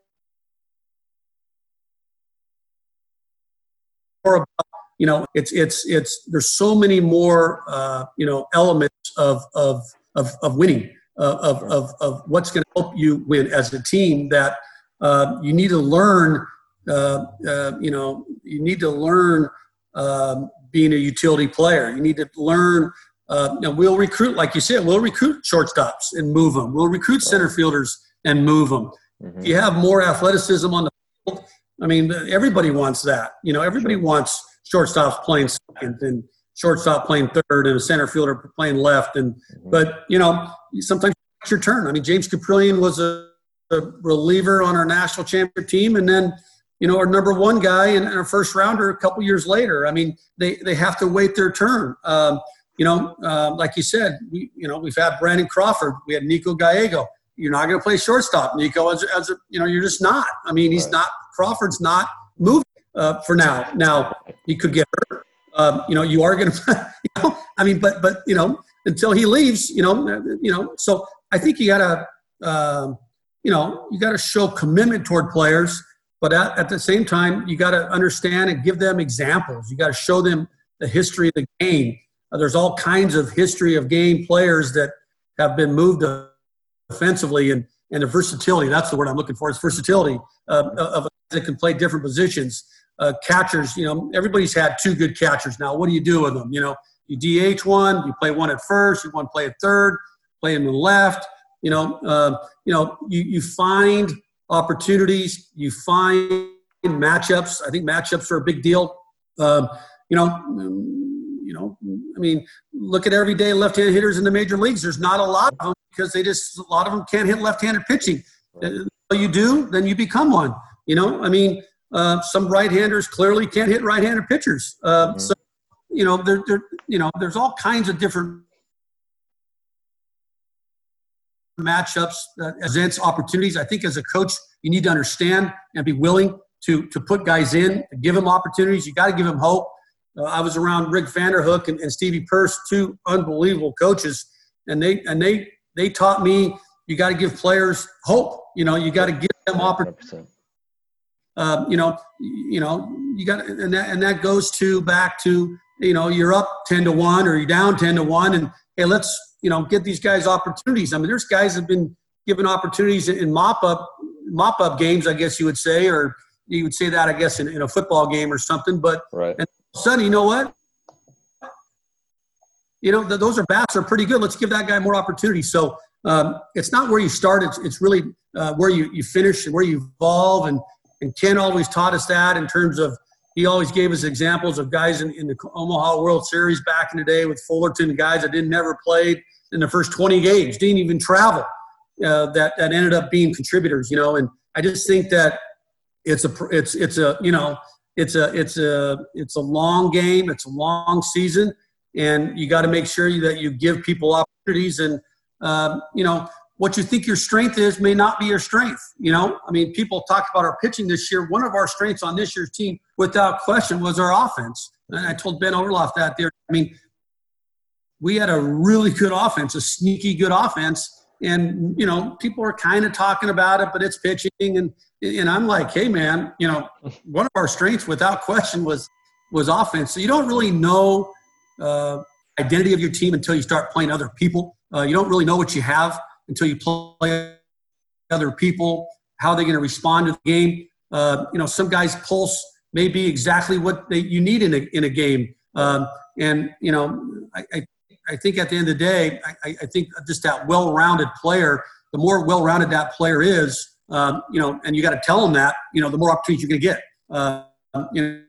about you know it's it's it's there's so many more uh, you know elements of of of, of winning uh, of, of of what's going to help you win as a team that uh, you need to learn you know you need to learn um, being a utility player you need to learn uh, you know, we'll recruit like you said we'll recruit shortstops and move them we'll recruit center fielders and move them mm-hmm. if you have more athleticism on the field I mean, everybody wants that. You know, everybody wants shortstops playing second and shortstop playing third and a center fielder playing left. And mm-hmm. but you know, sometimes it's your turn. I mean, James Kaprielian was a, a reliever on our national championship team, and then you know our number one guy and our first rounder a couple years later. I mean, they they have to wait their turn. Um, you know, uh, like you said, we you know we've had Brandon Crawford, we had Nico Gallego. You're not going to play shortstop, Nico. As, as a, you know, you're just not. I mean, he's right. not Crawford's not moving uh, for now. Now he could get hurt. Um, you know, you are going to. You know, I mean, but but you know, until he leaves, you know, you know. So I think you got to, uh, you know, you got to show commitment toward players, but at, at the same time, you got to understand and give them examples. You got to show them the history of the game. Uh, there's all kinds of history of game players that have been moved offensively and and the versatility. That's the word I'm looking for. Is versatility uh, of that can play different positions. Uh, catchers, you know, everybody's had two good catchers. Now, what do you do with them? You know, you DH one, you play one at first, you want to play at third, play him in the left. You know, uh, you know, you, you find opportunities, you find matchups. I think matchups are a big deal. Um, you know, you know, I mean, look at everyday left-handed hitters in the major leagues. There's not a lot of them because they just a lot of them can't hit left-handed pitching. You do, then you become one. You know, I mean, uh, some right-handers clearly can't hit right-handed pitchers. Uh, mm-hmm. So, you know, there, there, you know, there's all kinds of different matchups that presents opportunities. I think as a coach, you need to understand and be willing to to put guys in, give them opportunities. You got to give them hope. Uh, I was around Rick Vanderhook and, and Stevie Pearce, two unbelievable coaches, and they and they they taught me you got to give players hope. You know, you got to give them opportunities. Um, you know, you know, you got, and that and that goes to back to you know you're up ten to one or you're down ten to one, and hey, let's you know get these guys opportunities. I mean, there's guys have been given opportunities in mop up mop up games, I guess you would say, or you would say that I guess in, in a football game or something. But right. and all of a sudden, you know what? You know, th- those are bats are pretty good. Let's give that guy more opportunity. So um, it's not where you start. It's, it's really uh, where you, you finish and where you evolve. And, and Ken always taught us that in terms of he always gave us examples of guys in, in the Omaha World Series back in the day with Fullerton, guys that didn't never played in the first 20 games, didn't even travel, uh, that, that ended up being contributors, you know. And I just think that it's a, it's, it's a, you know, it's a, it's a, it's a long game. It's a long season. And you got to make sure that you give people opportunities and, um, you know, what you think your strength is may not be your strength. You know, I mean, people talked about our pitching this year. One of our strengths on this year's team, without question, was our offense. And I told Ben Orloff that there. I mean, we had a really good offense, a sneaky good offense. And, you know, people are kind of talking about it, but it's pitching. And, and I'm like, hey, man, you know, one of our strengths, without question, was was offense. So you don't really know uh, identity of your team until you start playing other people. Uh, you don't really know what you have until you play other people, how they're going to respond to the game. Uh, you know, some guys' pulse may be exactly what they, you need in a, in a game. Um, and, you know, I, I, I, think at the end of the day, I, I think just that well rounded player, the more well rounded that player is, um, you know, and you got to tell them that, you know, the more opportunities you're going to get. Uh, you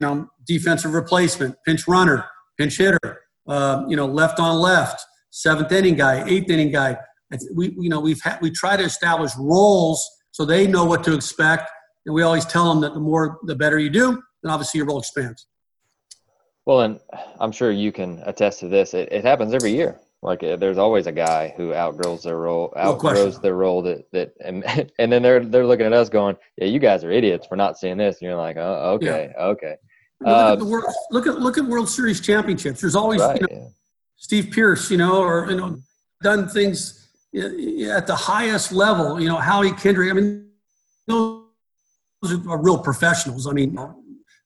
know, defensive replacement, pinch runner, pinch hitter, uh, you know, left on left, seventh inning guy, eighth inning guy we you know we've had we try to establish roles so they know what to expect, and we always tell them that the more the better you do, then obviously your role expands. Well, and I'm sure you can attest to this. It, it happens every year. Like uh, there's always a guy who outgrows their role, outgrows no their role that that, and, and then they're they're looking at us going, "Yeah, you guys are idiots for not seeing this." And you're like, "Oh, okay, yeah. okay." Look, uh, at the World, look at look at World Series championships. There's always right, you know, yeah. Steve Pearce, you know, or you know, done things at the highest level, you know, Howie Kendrick, I mean, those are real professionals. I mean,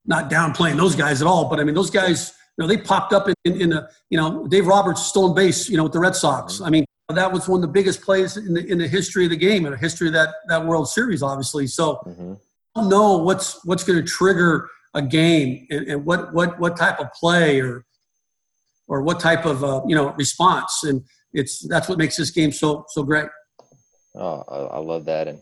not downplaying those guys at all, but I mean, those guys, you know, they popped up in, in, in a, you know, Dave Roberts stolen base, you know, with the Red Sox. I mean, that was one of the biggest plays in the, in the history of the game and the history of that, that World Series, obviously. So mm-hmm. I don't know what's, what's going to trigger a game and, and, what, what, what type of play or, or what type of, uh, you know, response. And, it's that's what makes this game so so great. Oh, I, I love that. And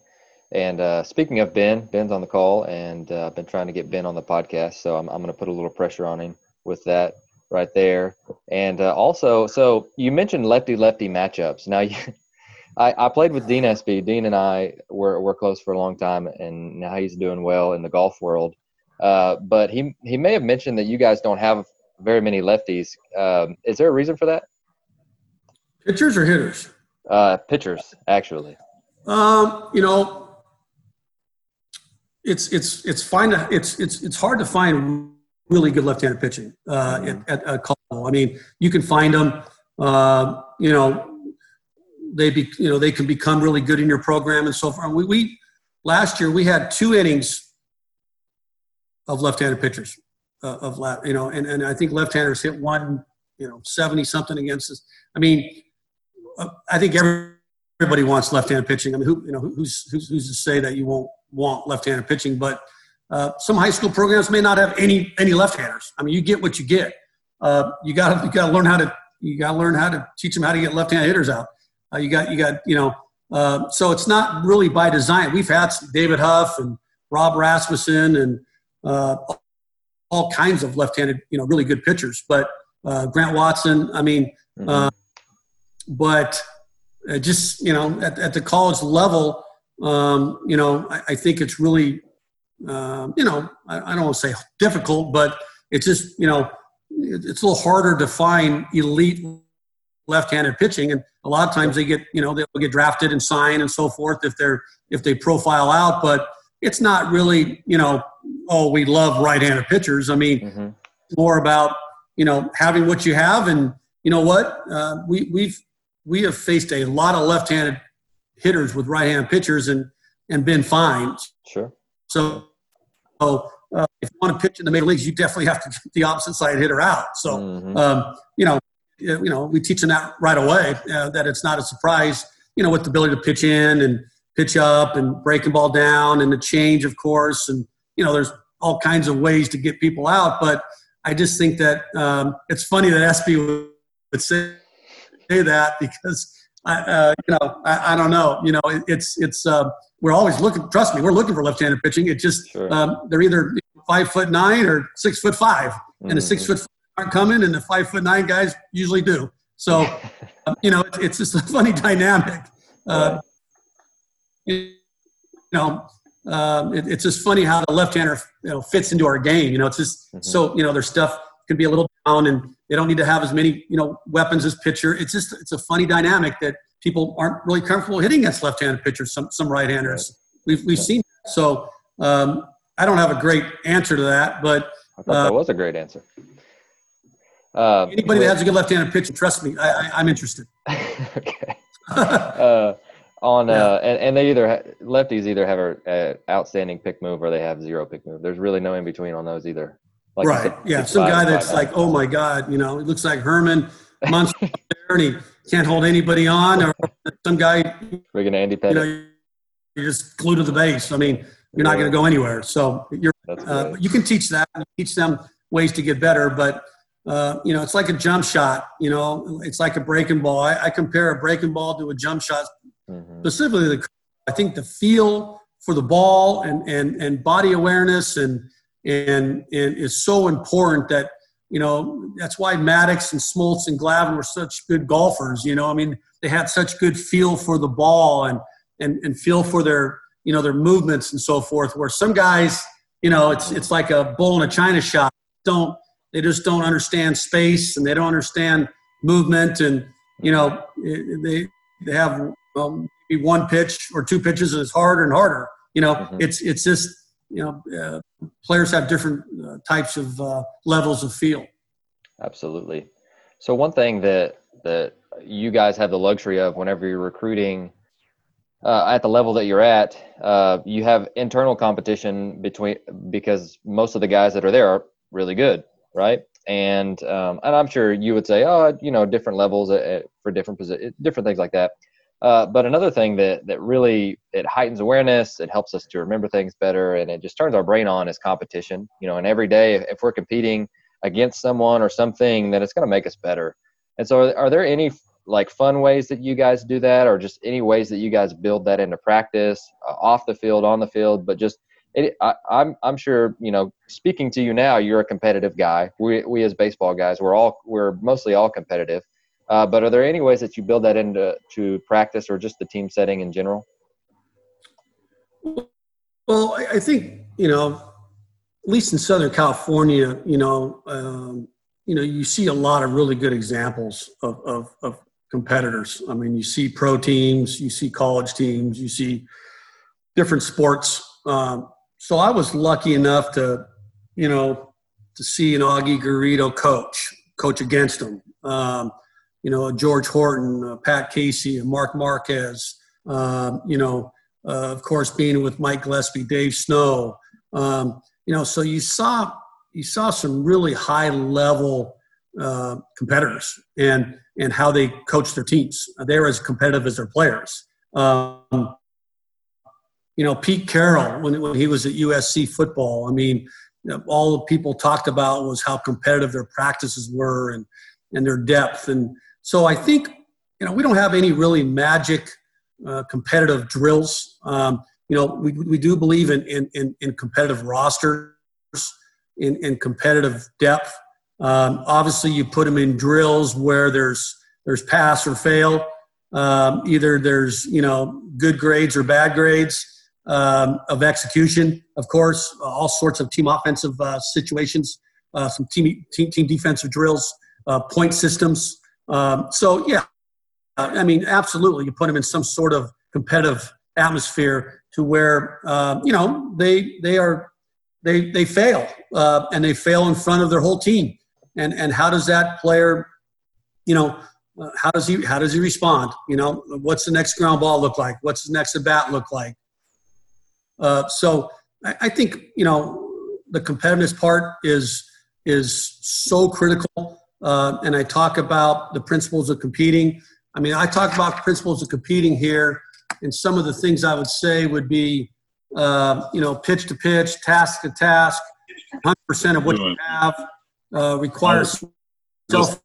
and uh, speaking of Ben, Ben's on the call, and uh, I've been trying to get Ben on the podcast, so I'm I'm going to put a little pressure on him with that right there. And uh, also, so you mentioned lefty lefty matchups. Now, you, I I played with Dean Espy. Dean and I were were close for a long time, and now he's doing well in the golf world. Uh, but he he may have mentioned that you guys don't have very many lefties. Um, is there a reason for that? Pitchers or hitters? Uh, pitchers, actually. Um, you know, it's it's it's fine. To, it's it's it's hard to find really good left-handed pitching uh, mm-hmm. at, at, at I mean, you can find them. Uh, you know, they be you know they can become really good in your program and so far. We, we last year we had two innings of left-handed pitchers uh, of left, you know, and, and I think left-handers hit one, you know, seventy something against us. I mean, I think everybody everybody wants left-handed pitching. I mean, who you know who's who's, who's to say that you won't want left-handed pitching? But uh, some high school programs may not have any any left-handers. I mean, you get what you get. Uh, you got you got to learn how to you got to learn how to teach them how to get left-handed hitters out. Uh, you got you got you know. Uh, so it's not really by design. We've had David Huff and Rob Rasmussen and uh, all kinds of left-handed, you know, really good pitchers. But uh, Grant Watson, I mean, mm-hmm. but just you know, at, at the college level, um, you know, I, I, think it's really, uh, you know, I, I don't want to say difficult, but it's just, you know, it's a little harder to find elite left-handed pitching, and a lot of times they get, you know, they'll get drafted and signed and so forth if they're if they profile out, but it's not really, you know, oh, we love right-handed pitchers. I mean, mm-hmm. more about you know having what you have, and you know what, uh, we we've we have faced a lot of left-handed hitters with right-hand pitchers and and been fine. Sure. So, so uh, if you want to pitch in the major leagues, you definitely have to get the opposite side hitter out. So, mm-hmm. um, you know, you know, we teach them that right away uh, that it's not a surprise. You know, with the ability to pitch in and pitch up and breaking ball down and the change, of course, and you know, there's all kinds of ways to get people out. But I just think that um, it's funny that Espy would say that because I, uh, you know, I, I, don't know. You know, it, it's it's uh, we're always looking. Trust me, we're looking for left-handed pitching. It just sure. um, they're either five foot nine or six foot 5 mm-hmm. and the six mm-hmm. foot aren't coming, and the five foot nine guys usually do. So, um, you know, it's, it's just a funny dynamic. Uh, you know, um, it, it's just funny how the left-hander you know fits into our game. You know, it's just mm-hmm. so you know their stuff can be a little and they don't need to have as many, you know, weapons as pitcher. It's just it's a funny dynamic that people aren't really comfortable hitting against left-handed pitchers. Some some right-handers. We've we've seen. That. So um, I don't have a great answer to that, but I thought uh, that was a great answer. Uh, anybody that has a good left-handed pitcher, trust me, I, am interested. okay. uh, on yeah. uh, and, and, they either ha- lefties either have an outstanding pick move or they have zero pick move. There's really no in between on those either. Like right. yeah. Some guy that's like, oh my God, you know, it looks like Herman Munster and he can't hold anybody on, or some guy. Friggin' Andy Pettitte. You know, you're just glued to the base. I mean, you're not going to go anywhere. So you're, uh, you can teach that. teach them ways to get better, but uh, you know, it's like a jump shot. You know, it's like a breaking ball. I, I compare a breaking ball to a jump shot. Mm-hmm. Specifically, the I think the feel for the ball and and and body awareness and and and is so important that you know that's why Maddux and Smoltz and Glavine were such good golfers. You know, I mean, they had such good feel for the ball and and and feel for their you know their movements and so forth. Where some guys, you know, it's it's like a bull in a china shop. Don't they just don't understand space and they don't understand movement and you know they they have well, maybe one pitch or two pitches and it's harder and harder. You know, mm-hmm. it's it's just you know, uh, players have different uh, types of uh, levels of feel. Absolutely. So one thing that that you guys have the luxury of whenever you're recruiting uh, at the level that you're at, uh, you have internal competition between because most of the guys that are there are really good, right? And um, and I'm sure you would say, oh, you know, different levels at, at, for different positions, different things like that. Uh, but another thing that that really it heightens awareness, it helps us to remember things better, and it just turns our brain on is competition. You know, and every day if, we're competing against someone or something, then it's going to make us better. And so, are, are, there any like fun ways that you guys do that, or just any ways that you guys build that into practice, uh, off the field, on the field, but just it, I, I'm I'm sure you know. Speaking to you now, you're a competitive guy. We we as baseball guys, we're all we're mostly all competitive. Uh, but are there any ways that you build that into to practice or just the team setting in general? Well, I think you know, at least in Southern California, you know, um, you know, you see a lot of really good examples of, of, of competitors. I mean, you see pro teams, you see college teams, you see different sports. Um, so I was lucky enough to, you know, to see an Augie Garrido coach, coach against him. Um, you know, George Horton, uh, Pat Casey, Mark Marquess. Um, you know, uh, of course, being with Mike Gillespie, Dave Snow. Um, you know, so you saw you saw some really high level uh, competitors and and how they coach their teams. They're as competitive as their players. Um, you know, Pete Carroll, when, when he was at USC football, I mean, all the people talked about was how competitive their practices were and, and their depth. And so I think, you know, we don't have any really magic uh, competitive drills. Um, you know, we, we do believe in, in, in, in competitive rosters, in, in competitive depth. Um, obviously, you put them in drills where there's there's pass or fail. Um, either there's you know good grades or bad grades um, of execution. Of course, all sorts of team offensive uh, situations, uh, some team, team team defensive drills, uh, point systems. Um, so yeah, I mean absolutely, you put them in some sort of competitive atmosphere to where uh, you know they they are they they fail uh, and they fail in front of their whole team. And and how does that player you know uh, how does he how does he respond? You know what's the next ground ball look like? What's the next at bat look like? Uh, so I, I, think you know the competitiveness part is is so critical uh, and i talk about the principles of competing i mean i talk about principles of competing here and some of the things i would say would be uh, you know pitch to pitch task to task 100% of what you have uh, requires self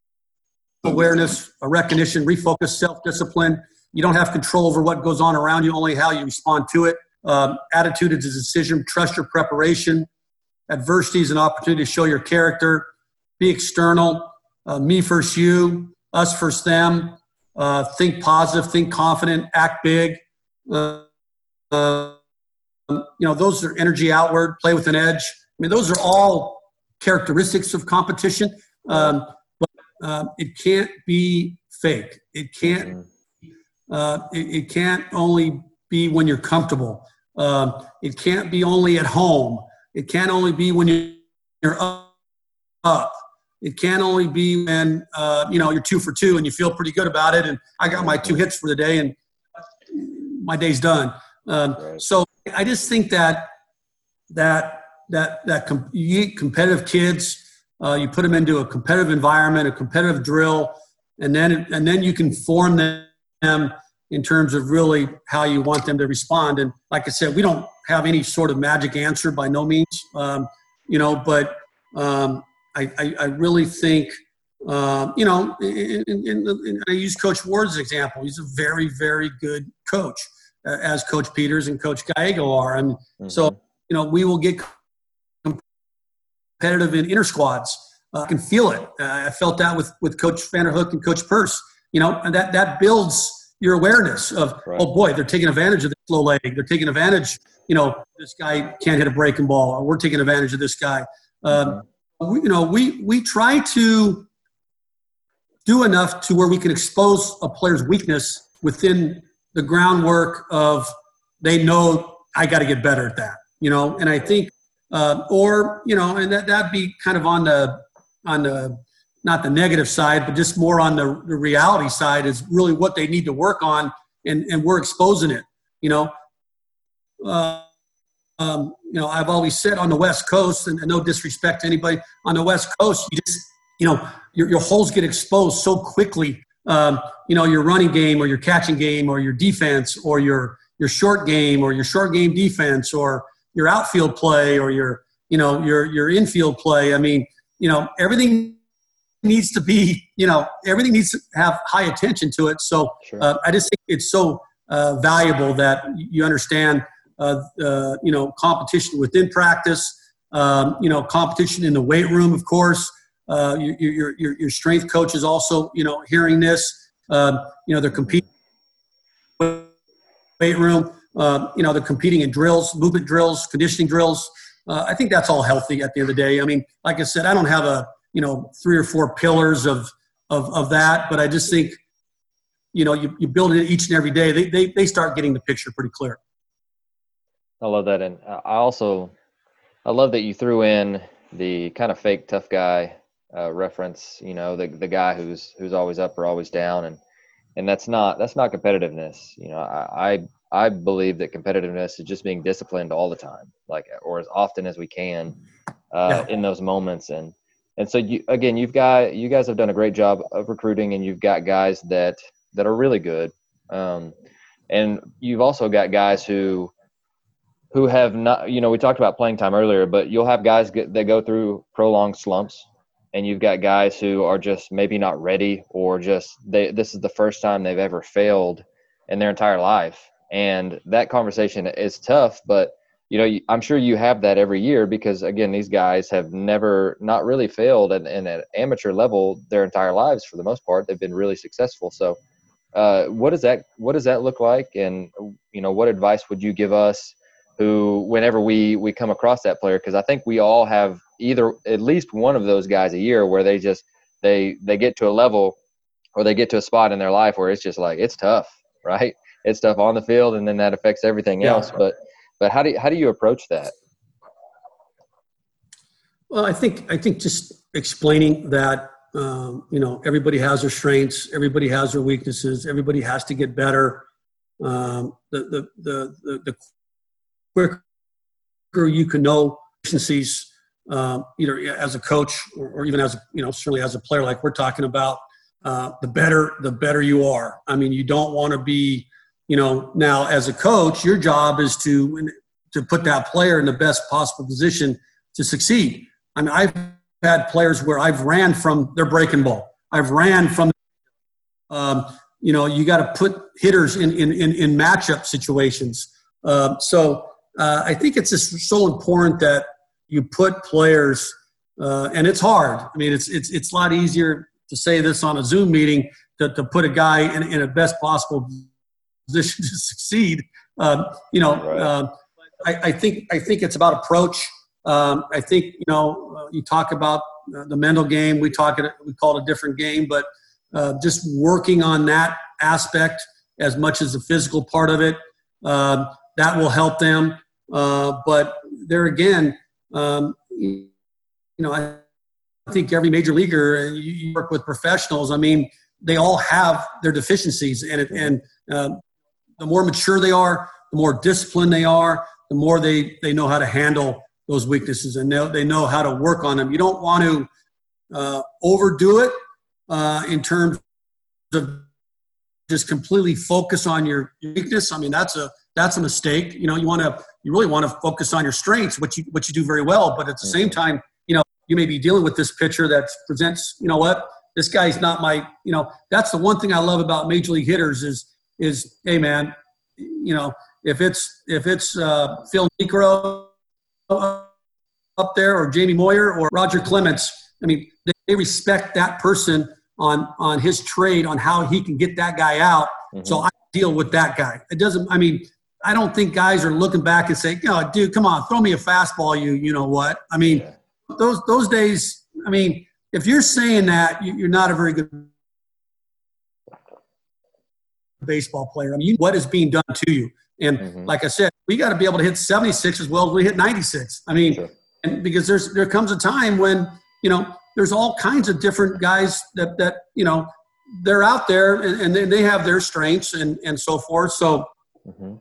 awareness, a recognition, refocus, self discipline. You don't have control over what goes on around you, only how you respond to it. Um, attitude is a decision. Trust your preparation. Adversity is an opportunity to show your character. Be external. Uh, me first you, us first them. Uh, think positive, think confident, act big. Uh, uh you know, those are energy outward, play with an edge. I mean, those are all characteristics of competition, um, but uh, it can't be fake. It can't. Mm-hmm. Uh, it, it, can't only be when you're comfortable. Uh, it can't be only at home. It can't only be when you're up. It can't only be when uh, you know you're two for two and you feel pretty good about it. And I got my two hits for the day, and my day's done. Um, right. So I just think that that that that com- competitive kids. Uh, you put them into a competitive environment, a competitive drill, and then and then you can form them in terms of really how you want them to respond. And like I said, we don't have any sort of magic answer by no means, um, you know. But um, I, I, I, really think, uh, you know, in, in, in, I use Coach Ward as example. He's a very, very good coach, uh, as Coach Peters and Coach Gallego are. And mm-hmm. so, you know, we will get competitive in inter squads. Uh, I can feel it. Uh, I felt that with with Coach Vanderhook and Coach Purse. You know, and that that builds your awareness of right. oh boy, they're taking advantage of the slow leg. They're taking advantage. You know, this guy can't hit a breaking ball, or we're taking advantage of this guy. Um, we, you know, we we try to do enough to where we can expose a player's weakness within the groundwork of they know I got to get better at that. You know, and I think uh, or you know, and that that'd be kind of on the on the not the negative side, but just more on the, the reality side is really what they need to work on, and and we're exposing it. You know, uh, um, you know, I've always said on the West Coast, and, and no disrespect to anybody on the West Coast, you just you know your your holes get exposed so quickly. Um, you know, your running game or your catching game or your defense or your your short game or your short game defense or your outfield play or your you know your your infield play. I mean, you know, everything needs to be you know everything needs to have high attention to it. So sure. uh, I just think it's so uh, valuable that you understand you know competition within practice. Um, you know, competition in the weight room, of course. Uh, your, your, your strength coach is also, you know, hearing this. Um, you know, they're competing weight room. Uh, you know, they're competing in drills, movement drills, conditioning drills. Uh, I think that's all healthy at the end of the day. I mean, like I said, I don't have a you know three or four pillars of of, of that, but I just think you know you, you build it each and every day. They, they they start getting the picture pretty clear. I love that, and I also I love that you threw in the kind of fake tough guy uh, reference. You know, the the guy who's who's always up or always down, and and that's not that's not competitiveness. You know, I, I I believe that competitiveness is just being disciplined all the time, like or as often as we can uh, yeah. in those moments. And and so you again, you've got you guys have done a great job of recruiting, and you've got guys that that are really good. Um, and you've also got guys who who have not you know we talked about playing time earlier but you'll have guys get, that go through prolonged slumps and you've got guys who are just maybe not ready or just they this is the first time they've ever failed in their entire life. And that conversation is tough but you know i'm sure you have that every year because again these guys have never not really failed at, at an amateur level their entire lives for the most part. They've been really successful. So uh, what does that what does that look like? And you know what advice would you give us who whenever we we come across that player because i think we all have either at least one of those guys a year where they just they they get to a level or they get to a spot in their life where it's just like it's tough right it's tough on the field and then that affects everything yeah. else but but how do you, how do you approach that well i think i think just explaining that um, you know everybody has their strengths everybody has their weaknesses everybody has to get better um, the, the, the, the, the quicker you can know efficiencies um, either as a coach or, or, even as you know certainly as a player like we're talking about uh, the better the better you are. I mean you don't want to be you know now as a coach your job is to to put that player in the best possible position to succeed. I mean i've had players where i've ran from their breaking ball. I've ran from um, you know you got to put hitters in in in, in matchup situations. Uh, so uh, i think it's just so important that you put players, uh, and it's hard. I mean, it's it's it's a lot easier to say this on a Zoom meeting to, to put a guy in, in a best possible position to succeed. Um, you know, right. uh, I, I, think I think it's about approach. Um, I think you know uh, you talk about uh, the mental game. We talk it. We call it a different game, but uh, just working on that aspect as much as the physical part of it. Um, that will help them. Uh, but there again, um, you know, I think every major leaguer, you, work with professionals. I mean, they all have their deficiencies, and and um, the more mature they are, the more disciplined they are, the more they they know how to handle those weaknesses, and they, they know how to work on them. You don't want to uh, overdo it uh, in terms of just completely focus on your weakness. I mean, that's a that's a mistake. You know, you want to you really want to focus on your strengths, which you what you do very well. But at the same time, you know, you may be dealing with this pitcher that presents. You know what? This guy's not my. You know, that's the one thing I love about major league hitters is is hey man, you know, if it's if it's uh, Phil Niekro up there or Jamie Moyer or Roger Clemens, I mean, they respect that person on on his trade on how he can get that guy out. Mm-hmm. So I deal with that guy. It doesn't. I mean, I don't think guys are looking back and saying, "Oh, dude, come on, throw me a fastball." You, you know what? I mean, yeah. those those days. I mean, if you're saying that, you're not a very good baseball player. I mean, what is being done to you? And mm-hmm. like I said, we got to be able to hit 76 as well as we hit 96. I mean, sure. and because there's there comes a time when you know there's all kinds of different guys that that you know they're out there and, and they, they have their strengths and and so forth. So. Mm-hmm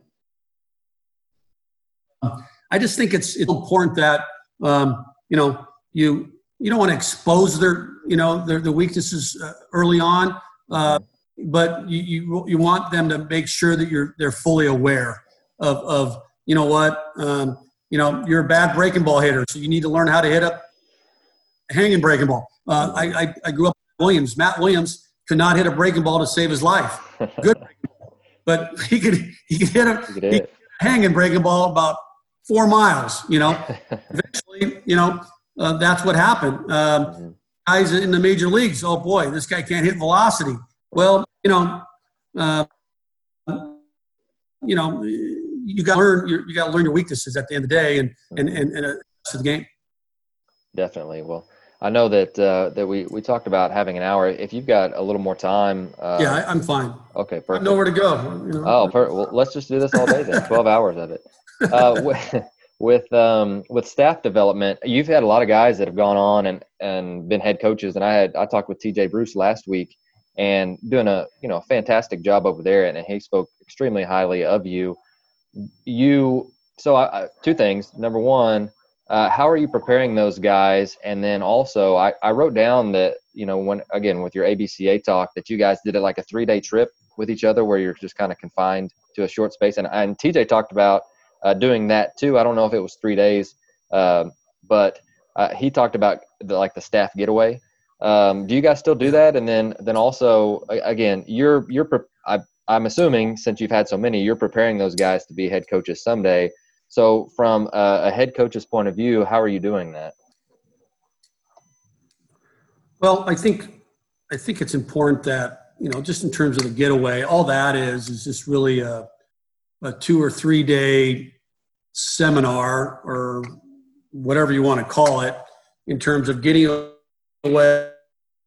I just think it's it's important that um, you know you you don't want to expose their you know their the weaknesses uh, early on, uh, but you, you you want them to make sure that you're they're fully aware of of you know what um, you know you're a bad breaking ball hitter, so you need to learn how to hit a hanging breaking ball. Uh, I, I, I grew up with Williams. Matt Williams could not hit a breaking ball to save his life. Good, but he could he could hit a, he could hit a hanging breaking ball about four miles. You know, eventually, you know, uh, that's what happened. Um, mm-hmm. Guys in the major leagues, oh boy, this guy can't hit velocity. Well, you know, uh, you know, you got to learn. You got to learn your weaknesses at the end of the day, and and and, and uh, to the game. Definitely. Well, I know that uh, that we we talked about having an hour. If you've got a little more time, uh, yeah, I, am fine. Okay, perfect. I know where to go. You know? Oh, per- well, let's just do this all day then. Twelve hours of it uh, with with, um, with staff development, you've had a lot of guys that have gone on and, and been head coaches, and I had I talked with T.J. Bruce last week and doing a you know a fantastic job over there, and he spoke extremely highly of you. You so I, two things. Number one, uh, how are you preparing those guys? And then also, I, I wrote down that you know when again with your ABCA talk that you guys did it like a three day trip with each other where you're just kind of confined to a short space. And, and TJ talked about uh, doing that too. I don't know if it was three days, uh, but uh, he talked about the, like the staff getaway. Um, do you guys still do that? And then then also again, you're you're I, I'm assuming since you've had so many, you're preparing those guys to be head coaches someday. So from a, a head coach's point of view, how are you doing that? Well, I think I think it's important that you know, just in terms of the getaway, all that is is just really a a two or three day seminar or whatever you want to call it in terms of getting away.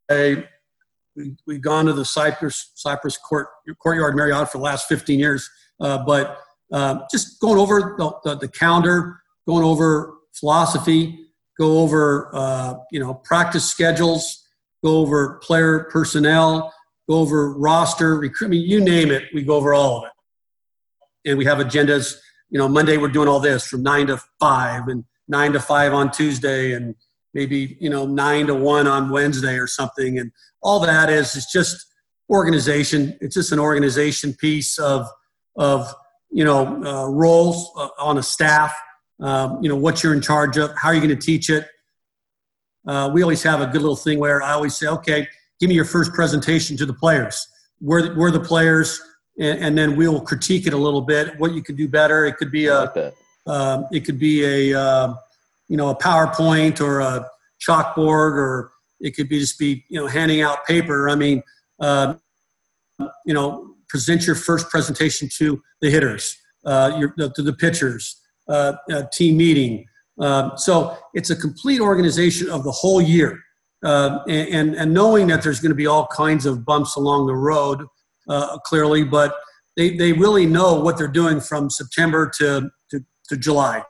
We, we've gone to the Cypress Cypress Court Courtyard Marriott for the last 15 years, uh, but uh, just going over the, the, the, calendar, going over philosophy, go over uh, you know practice schedules, go over player personnel, go over roster, recruitment, you name it, we go over all of it. And we have agendas. You know, Monday we're doing all this from nine to five, and nine to five on Tuesday, and maybe you know nine to one on Wednesday or something. And all that is is just organization. It's just an organization piece of of you know uh, roles uh, on a staff. Um, you know what you're in charge of, how are you going to teach it, uh, we always have a good little thing where I always say, okay, give me your first presentation to the players. We're, we're the players, and, and then we'll critique it a little bit. What you could do better. It could be a, like uh, it could be a, uh, you know, a PowerPoint or a chalkboard, or it could be just be, you know, handing out paper. I mean, uh, you know, present your first presentation to the hitters, uh, your, to the pitchers, uh, team meeting. Um, so it's a complete organization of the whole year. Uh, and, and knowing that there's going to be all kinds of bumps along the road, uh, clearly, but they, they really know what they're doing from September to, to, to July.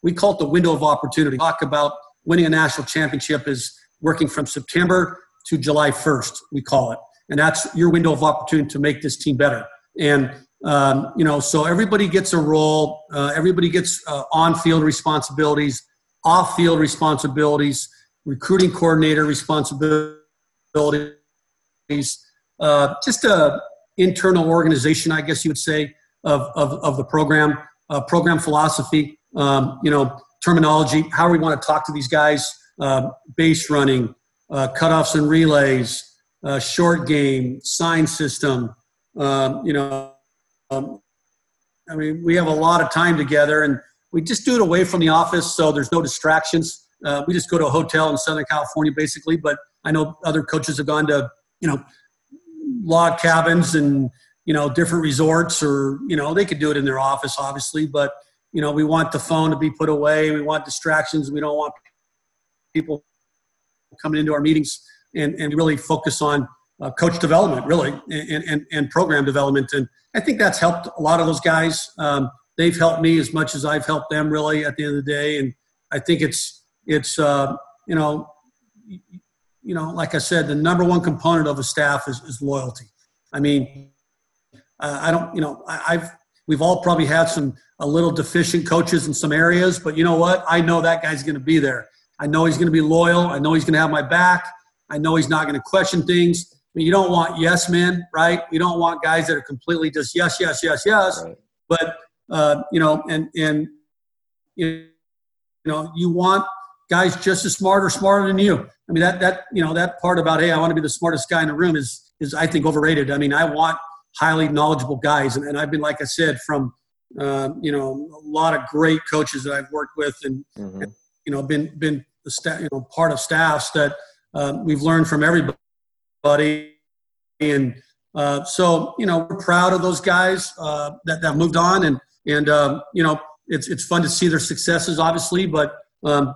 We call it the window of opportunity. Talk about winning a national championship is working from September to July 1st, we call it. And that's your window of opportunity to make this team better. And um, you know, so everybody gets a role. Uh, everybody gets uh, on-field responsibilities, off-field responsibilities, recruiting coordinator responsibilities. Uh, just a internal organization, I guess you would say, of of, of the program, uh, program philosophy. Um, you know, terminology, how we want to talk to these guys, uh, base running, uh, cutoffs and relays, short game, sign system. Um, you know um, I mean, we have a lot of time together, and we just do it away from the office, so there's no distractions. Uh, we just go to a hotel in Southern California, basically. But I know other coaches have gone to, you know, log cabins and you know different resorts, or you know they could do it in their office, obviously. But you know, we want the phone to be put away. We want distractions. We don't want people coming into our meetings and, and really focus on uh, coach development, really, and, and, and program development. And I think that's helped a lot of those guys. Um, they've helped me as much as I've helped them, really, at the end of the day. And I think it's it's uh, you know you know like I said, the number one component of a staff is, is loyalty. I mean, uh, I don't you know I, I've we've all probably had some a little deficient coaches in some areas, but you know what? I know that guy's going to be there. I know he's going to be loyal. I know he's going to have my back. I know he's not going to question things I mean, you don't want yes men, right? You don't want guys that are completely just yes, yes, yes, yes. Right. But uh, you know, and and you know, you want guys just as smart or smarter than you. I mean, that that you know that part about hey, I want to be the smartest guy in the room is is I think overrated. I mean, I want highly knowledgeable guys, and, and I've been like I said from uh, you know a lot of great coaches that I've worked with, and, mm-hmm. and you know been been the staff, you know part of staffs that uh, we've learned from everybody. And uh, so, you know, we're proud of those guys uh, that, that moved on. And, and um, you know, it's, it's fun to see their successes, obviously, but um,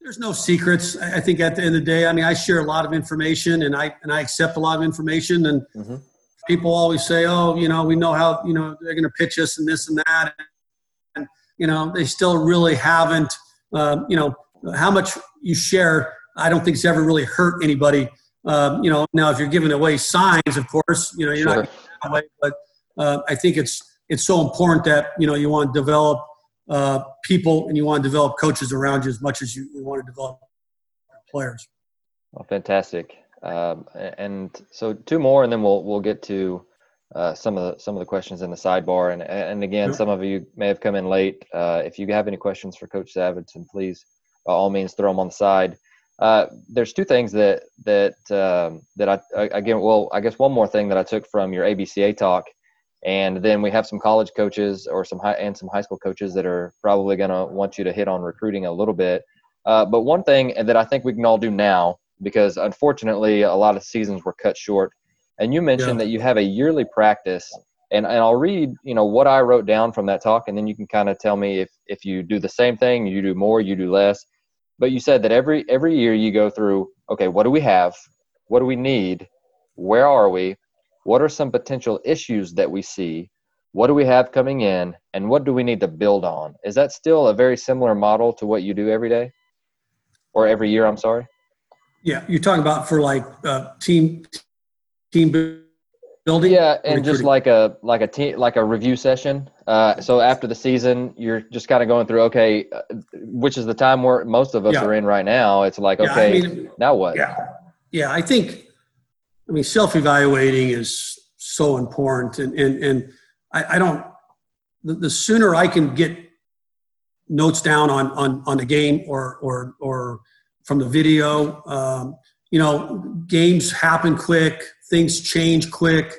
there's no secrets. I think at the end of the day, I mean, I share a lot of information and I, and I accept a lot of information. And mm-hmm. people always say, oh, you know, we know how, you know, they're going to pitch us and this and that. And, you know, they still really haven't, uh, you know, how much you share, I don't think it's ever really hurt anybody um, you know, now if you're giving away signs, of course, you know, you're sure. not that way, but uh, I think it's it's so important that you know you want to develop uh, people and you want to develop coaches around you as much as you, you want to develop players. Well, fantastic. Um, and so two more, and then we'll we'll get to uh, some of the some of the questions in the sidebar. And and again, some of you may have come in late. Uh, if you have any questions for Coach Savage, then please, by all means, throw them on the side. Uh, there's two things that that um, that I again. Well, I guess one more thing that I took from your ABCA talk, and then we have some college coaches or some high and some high school coaches that are probably going to want you to hit on recruiting a little bit. Uh, but one thing that I think we can all do now, because unfortunately a lot of seasons were cut short, and you mentioned yeah. that you have a yearly practice, and, and I'll read you know what I wrote down from that talk, and then you can kind of tell me if if you do the same thing, you do more, you do less. But you said that every every year you go through, okay, what do we have? What do we need? Where are we? What are some potential issues that we see? What do we have coming in? And what do we need to build on? Is that still a very similar model to what you do every day? Or every year, I'm sorry? Yeah, you're talking about for like uh, team team building. Yeah, and just like a like a team like a review session. Uh, so after the season, you're just kind of going through. Okay, uh, which is the time where most of us yeah. are in right now. It's like yeah, okay, I mean, now what? Yeah, yeah. I think. I mean, self-evaluating is so important, and and and I, I don't. The, the sooner I can get notes down on on on the game or or or from the video. Um, you know, games happen quick, things change quick.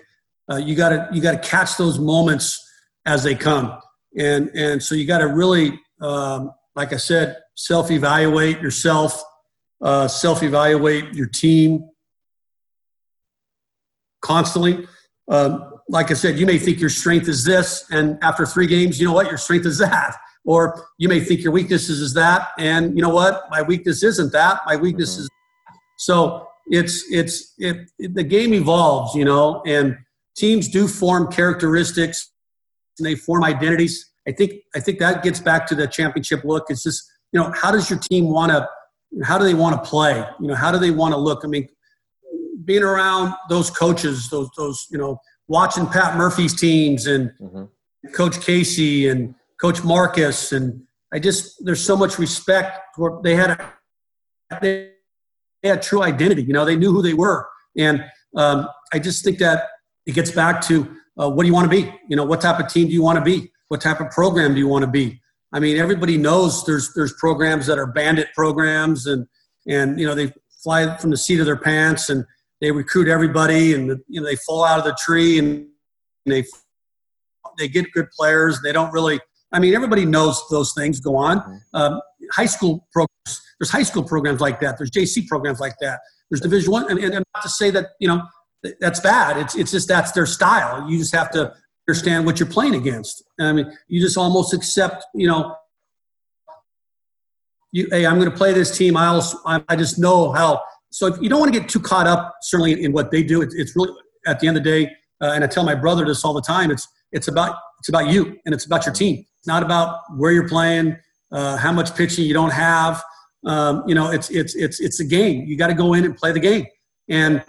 Uh, you got to you got to catch those moments as they come, and and so you got to really, um, like I said, self evaluate yourself, uh, self evaluate your team constantly. Um, like I said, you may think your strength is this, and after three games, you know what? Your strength is that. Or you may think your weakness is that, and you know what? My weakness isn't that. My weakness mm-hmm. is so it's it's it, it, the game evolves, you know, and teams do form characteristics and they form identities. I think I think that gets back to the championship look. It's just you know how does your team want to how do they want to play? You know how do they want to look? I mean, being around those coaches, those those you know watching Pat Murphy's teams and mm-hmm. Coach Casey and Coach Marquess and I just there's so much respect for they had a they they had true identity. You know, they knew who they were. And um, I just think that it gets back to uh, what do you want to be? You know, what type of team do you want to be? What type of program do you want to be? I mean, everybody knows there's there's programs that are bandit programs, and and you know they fly from the seat of their pants and they recruit everybody, and you know they fall out of the tree and they they get good players. They don't really. I mean, everybody knows those things go on. Mm-hmm. Um, high school programs there's high school programs like that. There's JC programs like that. There's Division One, and, and, not to say that you know that's bad. It's it's just that's their style. You just have to understand what you're playing against. I mean, you just almost accept. You know, you hey, I'm going to play this team. I also I just know how. So if you don't want to get too caught up, certainly in what they do, it's, it's really at the end of the day. Uh, and I tell my brother this all the time. It's it's about it's about you and it's about your team. It's not about where you're playing, uh, how much pitching you don't have um, you know, it's it's it's it's a game. You got to go in and play the game, and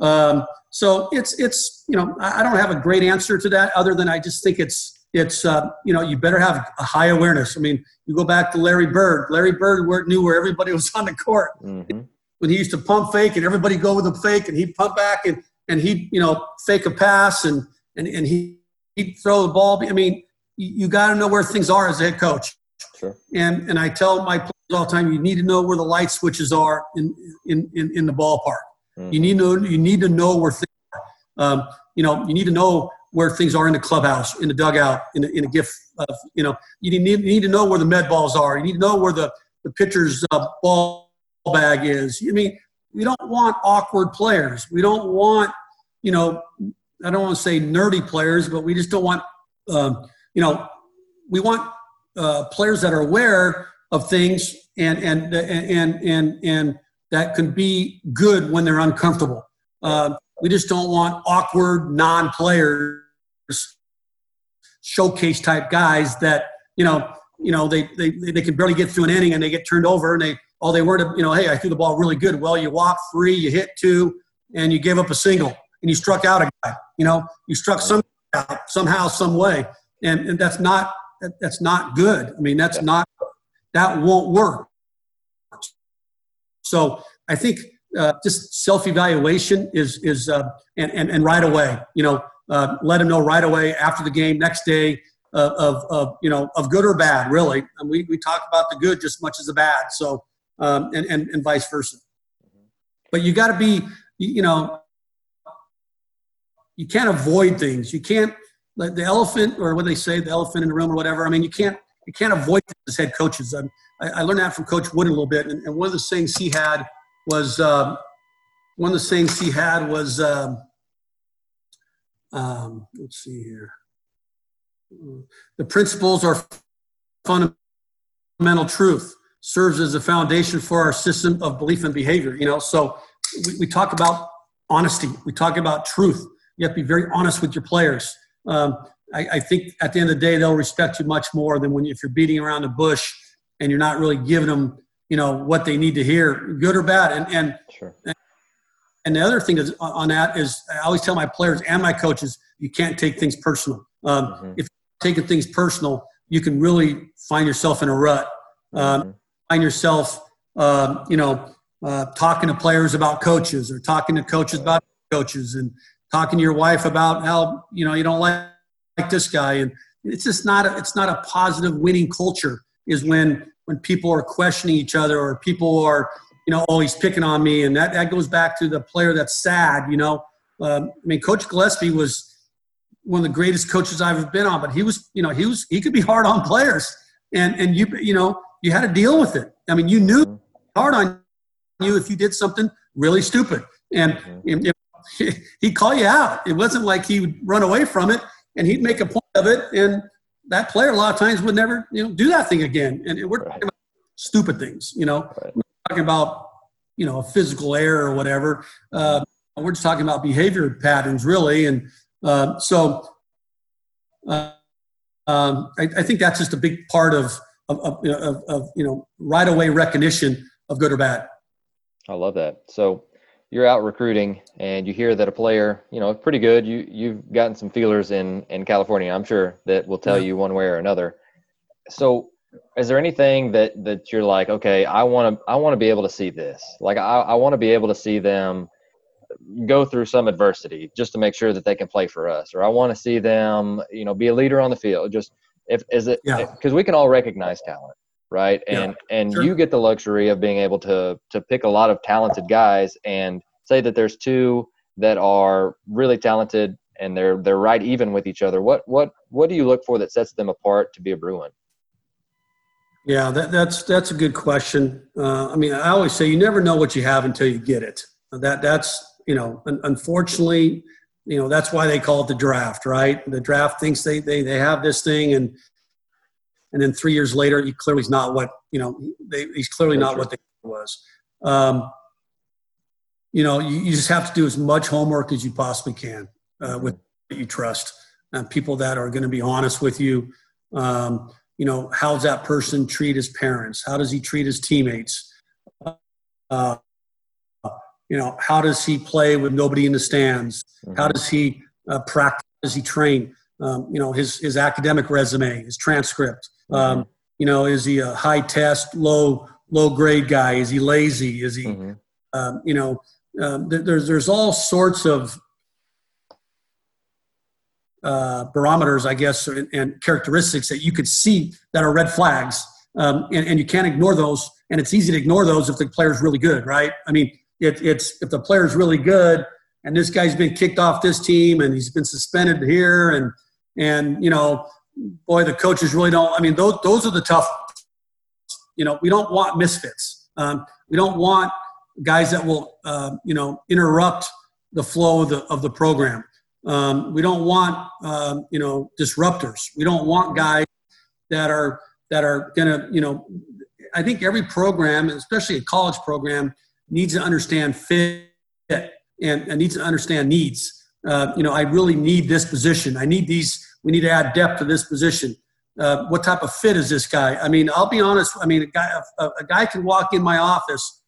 um, so it's it's you know I don't have a great answer to that other than I just think it's it's uh, you know you better have a high awareness. I mean, you go back to Larry Bird. Larry Bird knew where everybody was on the court mm-hmm. when he used to pump fake and everybody go with a fake and he'd pump back and and he you know fake a pass and and and he he'd throw the ball. I mean, you, you got to know where things are as a head coach. Sure. And and I tell my all the time. You need to know where the light switches are in in in, in the ballpark. Mm-hmm. You need to know, you need to know where things are. Um, you know, you need to know where things are in the clubhouse, in the dugout, in a, in a gift. Of, you know, you need, you need to know where the med balls are. You need to know where the the pitcher's uh, ball bag is. I mean, we don't want awkward players. We don't want, you know, I don't want to say nerdy players, but we just don't want, um, you know, we want uh, players that are aware of things and and and and and that can be good when they're uncomfortable. Uh, we just don't want awkward non-players, showcase type guys that you know you know they they they can barely get through an inning and they get turned over and they all they were to you know hey I threw the ball really good. Well, you walk three, you hit two, and you gave up a single and you struck out a guy. You know you struck some out somehow, some way, and, and that's not that's not good. I mean that's not that won't work. So I think uh, just self evaluation is is uh, and, and and right away. You know, uh, let them know right away after the game, next day. Uh, of, of you know of good or bad really and we, we talk about the good just as much as the bad so um, and, and and vice versa but you got to be you know you can't avoid things you can't the elephant or what they say the elephant in the room or whatever i mean you can't you can't avoid as head coaches I, I learned that from coach wood a little bit and, and one of the things he had was um, one of the things he had was um, um, let's see here. The principles are fundamental truth, serves as a foundation for our system of belief and behavior. You know, so we, we talk about honesty, we talk about truth. You have to be very honest with your players. Um, I, I, think at the end of the day, they'll respect you much more than when if you're beating around the bush and you're not really giving them, you know, what they need to hear, good or bad. And and sure. And the other thing is on that is I always tell my players and my coaches, you can't take things personal. Um, mm-hmm. If you're taking things personal, you can really find yourself in a rut. Um, mm-hmm. Find yourself, um, you know, uh, talking to players about coaches or talking to coaches about coaches and talking to your wife about how you know you don't like, like this guy and it's just not a, it's not a positive winning culture is when when people are questioning each other or people are you know, oh, he's picking on me. And that, that goes back to the player that's sad, you know. Um, I mean, Coach Gillespie was one of the greatest coaches I've ever been on, but he was, you know, he was, he could be hard on players. And, and you, you know, you had to deal with it. I mean, you knew mm-hmm. hard on you if you did something really stupid. And, mm-hmm. and he'd call you out. It wasn't like he would run away from it and he'd make a point of it. And that player a lot of times would never, you know, do that thing again. And we're talking about stupid things, you know. Right talking about you know a physical error or whatever. Uh, we're just talking about behavior patterns, really, and uh, so uh, um, I, I, think that's just a big part of of, of, of, of you know right away recognition of good or bad. I love that. So you're out recruiting and you hear that a player, you know, pretty good. You you've gotten some feelers in in California. I'm sure that will tell yeah. you one way or another. So is there anything that that you're like okay i want to i want to be able to see this like i, I want to be able to see them go through some adversity just to make sure that they can play for us or i want to see them you know be a leader on the field just if is it because yeah. Eh, we can all recognize talent right and yeah, and sure. you get the luxury of being able to to pick a lot of talented guys and say that there's two that are really talented and they're they're right even with each other what what what do you look for that sets them apart to be a bruin yeah, that, that's that's a good question. Uh, I mean, I always say you never know what you have until you get it. That that's you know, unfortunately, you know that's why they call it the draft, right? The draft thinks they they they have this thing, and and then three years later, he clearly is not what you know. They, he's clearly not what they was. Um, you know, you, you, just have to do as much homework as you possibly can uh, with you trust, and people that are going to be honest with you. Um, you know, how's that person treat his parents? How does he treat his teammates? Uh, you know, how does he play with nobody in the stands? Mm-hmm. How does he uh, practice? Does he train? Um, you know, his his academic resume, his transcript. Mm-hmm. Um, you know, is he a high test, low low grade guy? Is he lazy? Is he, mm-hmm. um, you know, um, there's there's all sorts of uh, barometers, I guess, and, and, characteristics that you could see that are red flags, um, and, and, you can't ignore those. And it's easy to ignore those if the player's really good, right? I mean, it, it's if the player's really good, and this guy's been kicked off this team, and he's been suspended here, and and you know, boy, the coaches really don't. I mean, those those are the tough. You know, we don't want misfits. Um, we don't want guys that will, uh, you know, interrupt the flow of the of the program. Um, we don't want um, you know disruptors. We don't want guys that are that are going to you know. I think every program, especially a college program, needs to understand fit and, and needs to understand needs. Uh, you know, I really need this position. I need these. We need to add depth to this position. Uh, what type of fit is this guy? I mean, I'll be honest. I mean, a guy a, a guy can walk in my office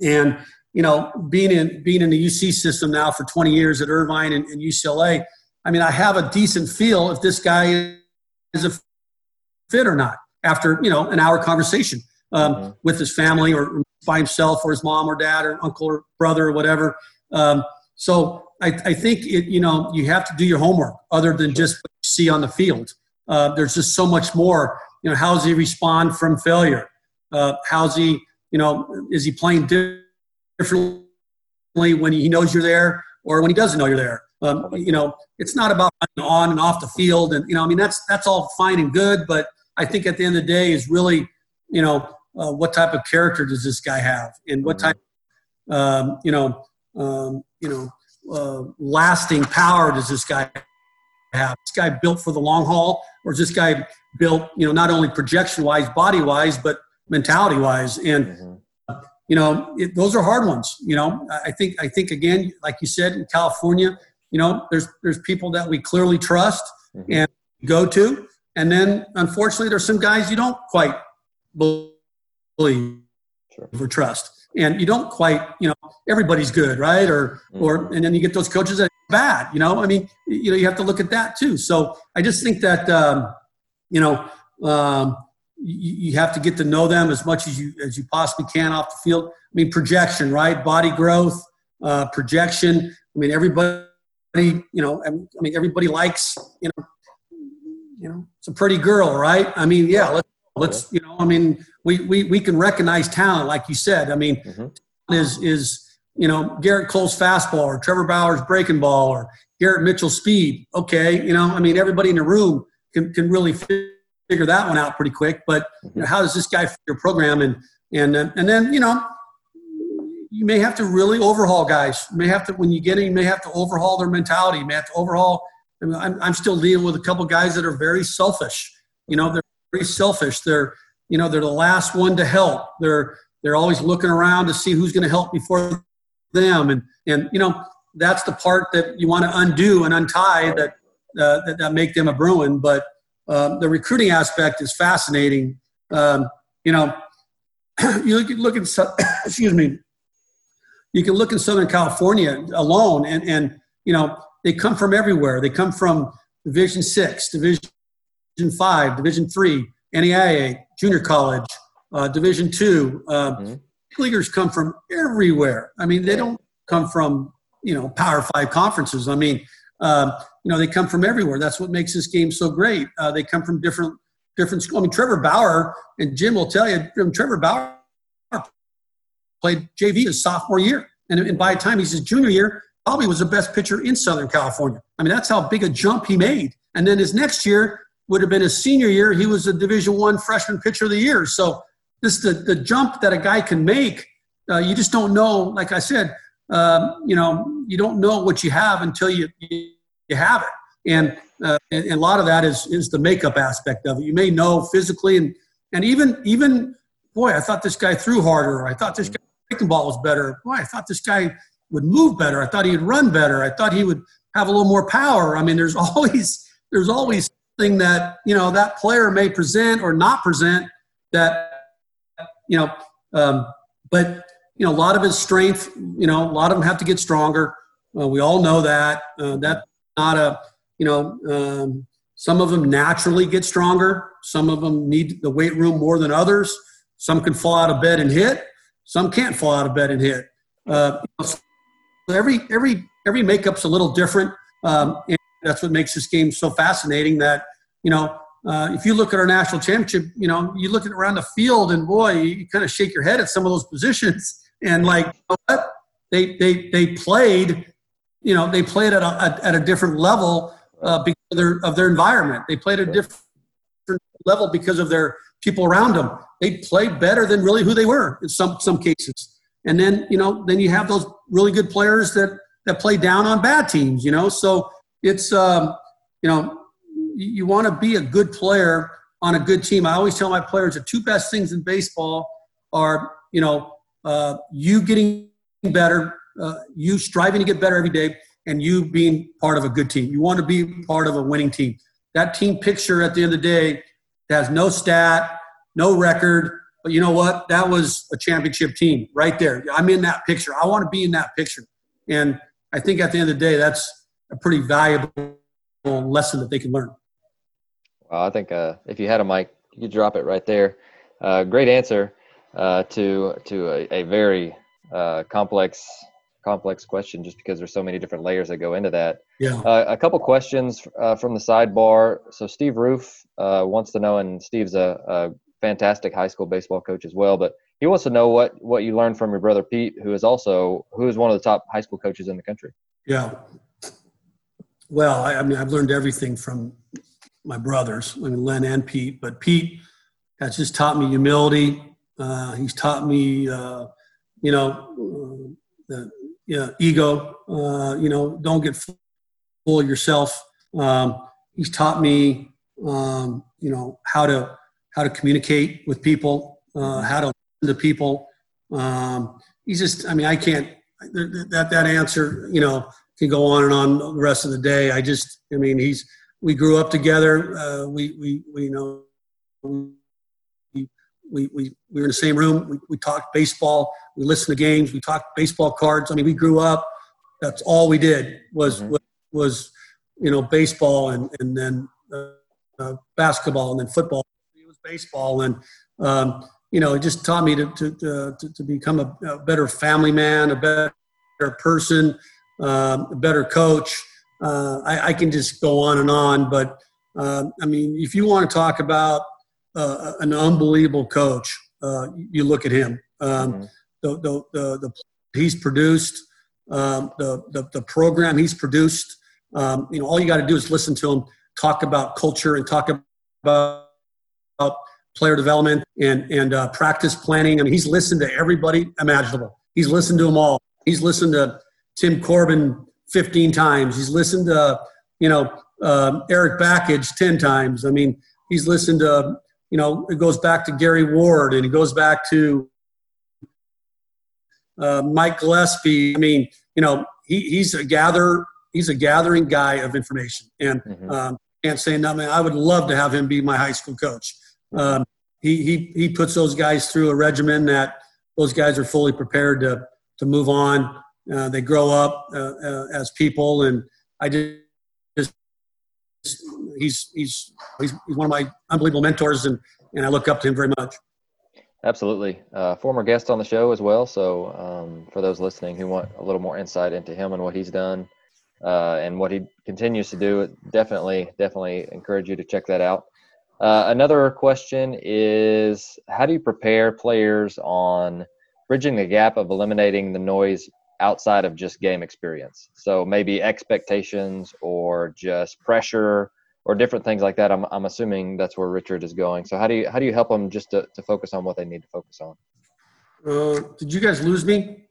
and you know, being in being in the UC system now for 20 years at Irvine and, and UCLA, I mean, I have a decent feel if this guy is a fit or not after you know an hour conversation. um, mm-hmm. with his family or by himself or his mom or dad or uncle or brother or whatever. Um, so I, I, think it, you know you have to do your homework other than just what you see on the field. Uh, there's just so much more. You know, how does he respond from failure? Uh, how's he, you know, is he playing differently when he knows you're there or when he doesn't know you're there? Um, you know, it's not about on and off the field, and you know, I mean, that's that's all fine and good, but I think at the end of the day is really, you know, uh, what type of character does this guy have, and what type, um, you know, um, you know, uh, lasting power does this guy have? This guy built for the long haul, or is this guy built, you know, not only projection wise, body wise, but mentality wise? And mm-hmm. you know, it, those are hard ones. You know, I think I think again, like you said, in California, you know, there's there's people that we clearly trust mm-hmm. and go to, and then unfortunately, there's some guys you don't quite believe sure. or trust and you don't quite you know everybody's good right? Or or mm-hmm. and then you get those coaches that are bad you know? I mean you know you have to look at that too. So i just think that um, you know um, you, you have to get to know them as much as you as you possibly can off the field. I mean projection right? Body growth uh, projection. I mean everybody you know i mean everybody likes you know you know it's a pretty girl right? I mean yeah let's let's you know i mean we, we, we can recognize talent, like you said. I mean, mm-hmm. is is you know Gerrit Cole's fastball or Trevor Bauer's breaking ball or Garrett Mitchell's speed. Okay, you know, I mean, everybody in the room can can really figure that one out pretty quick. But you know, mm-hmm. how does this guy fit your program? And and and then you know, you may have to really overhaul guys. You may have to when you get in, you may have to overhaul their mentality. You may have to overhaul. I mean, I'm I'm still dealing with a couple guys that are very selfish. You know, they're very selfish. They're you know they're the last one to help. They're they're always looking around to see who's going to help before them. And and you know that's the part that you want to undo and untie that uh, that, that, make them a bruin. But um, the recruiting aspect is fascinating. Um, you know you look, look at excuse me. You can look in southern california alone and and you know they come from everywhere. They come from division six division five division three NAIA, junior college, uh, Division two. Uh, mm-hmm. Leaguers come from everywhere. I mean, they don't come from you know Power Five conferences. I mean, um, you know, they come from everywhere. That's what makes this game so great. Uh, they come from different different schools. I mean, Trevor Bauer and Jim will tell you. Trevor Bauer played JV his sophomore year, and, and by the time he's his junior year, probably was the best pitcher in Southern California. I mean, that's how big a jump he made. And then his next year, would have been his senior year. He was a Division One freshman pitcher of the year. So this the the jump that a guy can make. Uh, you just don't know. Like I said, um, you know, you don't know what you have until you you, have it. And, uh, and, and a lot of that is is the makeup aspect of it. You may know physically, and and even even boy, I thought this guy threw harder. I thought this guy breaking ball was better. Boy, I thought this guy would move better. I thought he'd run better. I thought he would have a little more power. I mean, there's always there's always something that you know that player may present or not present that you know um, but you know a lot of his strength you know a lot of them have to get stronger. Uh, we all know that. Uh, that's not a you know um, some of them naturally get stronger. Some of them need the weight room more than others. Some can fall out of bed and hit. Some can't fall out of bed and hit. Uh, so every every every makeup's a little different. Um, that's what makes this game so fascinating that, you know, uh, if you look at our national championship, you know, you look at around the field and boy, you, you kind of shake your head at some of those positions and like, you know what? They, they, they played, you know, they played at a, at a different level uh, because of their, of their environment. They played at a different level because of their people around them. They played better than really who they were in some, some cases. And then, you know, then you have those really good players that, that play down on bad teams, you know, so, it's um, you know you, want to be a good player on a good team. I always tell my players the two best things in baseball are you know uh, you getting better, uh, you striving to get better every day, and you being part of a good team. You want to be part of a winning team. That team picture at the end of the day has no stat, no record, but you know what? That was a championship team right there. I'm in that picture. I want to be in that picture. And I think at the end of the day, that's a pretty valuable lesson that they can learn. Well, I think uh, if you had a mic, you could drop it right there. Uh, great answer. uh, to to a, a very uh, complex complex question, just because there's so many different layers that go into that. Yeah. Uh, a couple questions uh, from the sidebar. So Steve Roof uh, wants to know, and Steve's a, a fantastic high school baseball coach as well, but he wants to know what what you learned from your brother Pete, who is also who is one of the top high school coaches in the country. Yeah. Well, I, I mean, I've learned everything from my brothers, I mean, Len and Pete, but Pete has just taught me humility. Uh, he's taught me, uh, you know, uh, the yeah, ego. Uh, you know, don't get full of yourself. Um, he's taught me, um, you know, how to how to communicate with people, uh, how to listen to people. Um, he's just, I mean, I can't that that answer, you know, can go on and on the rest of the day. I just, I mean, he's we grew up together. Uh, we we we you know. We, we, we, we were in the same room. We, we talked baseball. We listened to games. We talked baseball cards. I mean, we grew up. That's all we did was mm-hmm. was, was, you know baseball and and then uh, uh, basketball and then football. It was baseball and um, you know it just taught me to to to, to become a, a, better family man, a better person, um, a better coach. Uh, I, I, can just go on and on, but uh, I mean, if you want to talk about uh, an unbelievable coach, uh, you look at him. Um, mm-hmm. the, the, the, the, he's produced, um, the, the, the, program he's produced. Um, you know, all you got to do is listen to him talk about culture and talk about, about player development and, and uh, practice planning. I mean, he's listened to everybody imaginable. He's listened to them all. He's listened to Tim Corbin 15 times. He's listened to, you know, uh, Erik Bakich 10 times. I mean, he's listened to, you know, it goes back to Gary Ward and it goes back to uh, Mike Gillespie. I mean, you know, he, he's a gather, he's a gathering guy of information. And mm-hmm. um, can't say nothing. I would love to have him be my high school coach. Um, he, he, he puts those guys through a regimen that those guys are fully prepared to, to move on uh, they grow up uh, uh, as people, and I just, just he's, he's he's he's one of my unbelievable mentors, and and I look up to him very much. Absolutely, uh, former guest on the show as well. So um, for those listening who want a little more insight into him and what he's done and what he continues to do, definitely definitely encourage you to check that out. Uh, another question is how do you prepare players on bridging the gap of eliminating the noise outside of just game experience. So maybe expectations or just pressure or different things like that. I'm, I'm assuming that's where Richard is going. So how do you how do you help them just to, to focus on what they need to focus on? Uh, did you guys lose me?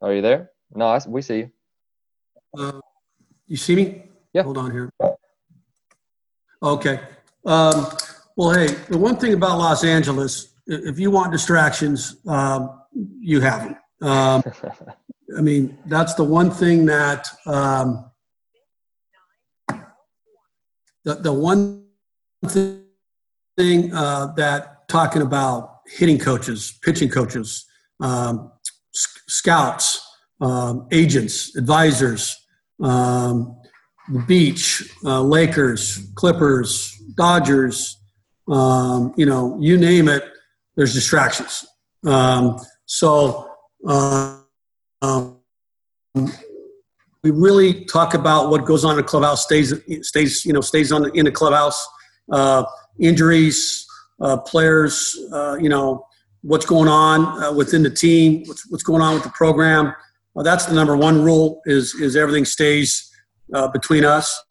Are you there? No, I, we see you. Uh, you see me? Yeah. Hold on here. Okay. Um, well, hey, the one thing about Los Angeles, if you want distractions, um, you have them. Um, I mean, that's the one thing that um, the the one thing uh, that talking about hitting coaches, pitching coaches, um, scouts, um, agents, advisors, um, the beach, uh, Lakers, Clippers, Dodgers, um, you know, you name it. There's distractions. Um, so uh, um, we really talk about what goes on in the clubhouse stays stays you know stays on in the clubhouse. Uh, injuries, uh, players, uh, you know what's going on uh, within the team, what's what's going on with the program. that's the number one rule is is everything stays uh, between us.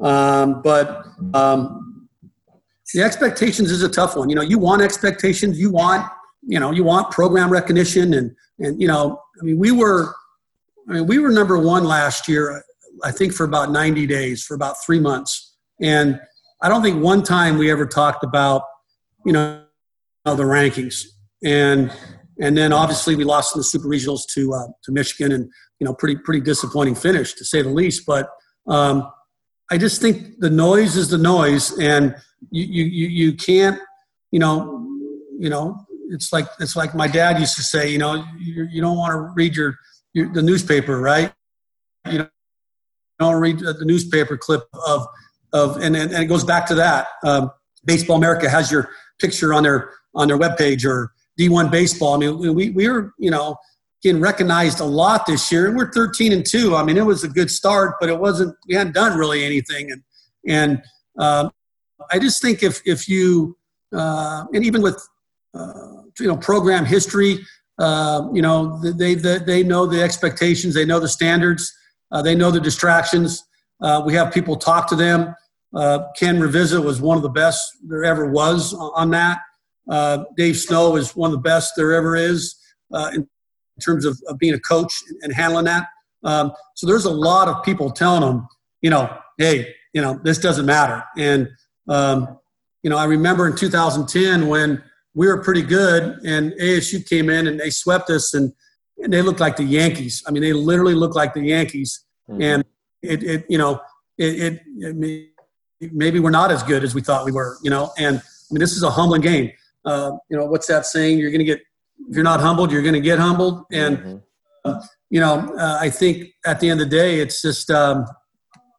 Um, but um, the expectations is a tough one. You know, you want expectations. You want you know, you want program recognition and, and, you know, I mean, we were, I mean, we were number one last year, I think for about 90 days, for about three months. And I don't think one time we ever talked about, you know, the rankings. And, and then obviously we lost in the super regionals to, uh, to Michigan and, you know, pretty, pretty disappointing finish to say the least. But, um, I just think the noise is the noise and you, you, you can't, you know, you know, it's like it's like my dad used to say, you know, you, you don't want to read your, your, the newspaper, right? You don't read the newspaper clip of of and and, and it goes back to that. Um, Baseball America has your picture on their on their webpage or D1 baseball. I mean, we we were you know getting recognized a lot this year, and we're 13 and two. I mean, it was a good start, but it wasn't. We hadn't done really anything, and and um, I just think if if you uh, and even with uh, you know program history, uh, you know they, they they know the expectations, they know the standards, uh, they know the distractions. Uh, we have people talk to them. Uh, Ken Ravizza was one of the best there ever was on that. Dave Snow is one of the best there ever is in terms of, of being a coach and handling that. Um, so there's a lot of people telling them, you know, hey, you know, this doesn't matter. And um, you know, I remember in 2010 when we were pretty good and ASU came in and they swept us and, and they looked like the Yankees. I mean, they literally looked like the Yankees. Mm-hmm. And it, it, you know, it, it, it, maybe we're not as good as we thought we were, you know, and I mean, this is a humbling game. Uh, you know, what's that saying? You're going to get, if you're not humbled, you're going to get humbled. And, mm-hmm. uh, you know, uh, I think at the end of the day, it's just, um,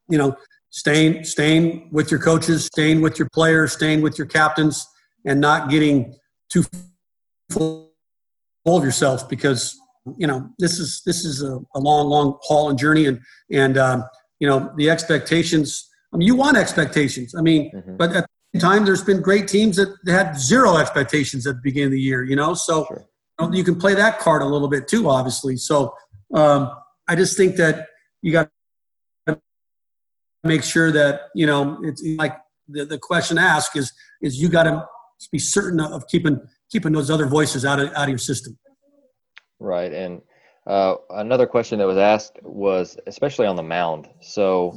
you know, staying staying with your coaches, staying with your players, staying with your captains, and not getting too full of yourself because you know this is this is a, a long long haul and journey and and um, you know the expectations i mean you want expectations i mean mm-hmm. but at the time there's been great teams that had zero expectations at the beginning of the year you know so sure. you, know, you, can play that card a little bit too obviously so um, i just think that you got to make sure that you know it's like the, the question asked is is you got to be certain of keeping keeping those other voices out of out of your system. Right and uh, another question that was asked was especially on the mound. So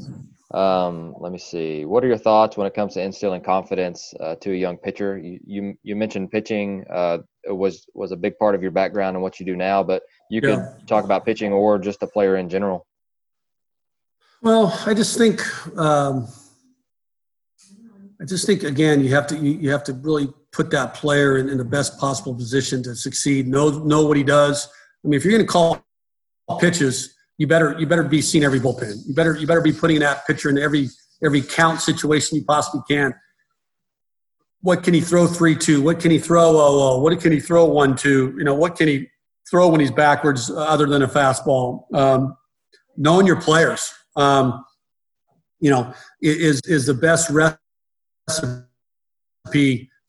um, let me see. What are your thoughts when it comes to instilling confidence uh, to a young pitcher? You you, you mentioned pitching uh, was was a big part of your background and what you do now but you yeah. could talk about pitching or just a player in general. Well, I just think um, I just think again you have to you, you have to really put that player in, in, the best possible position to succeed. Know know what he does. I mean, if you're going to call pitches, you better you better be seeing every bullpen. You better you better be putting that pitcher in every every count situation you possibly can. What can he throw three two? What can he throw oh oh? What can he throw one two? You know what can he throw when he's backwards other than a fastball? Um, knowing your players um, you know, is is the best recipe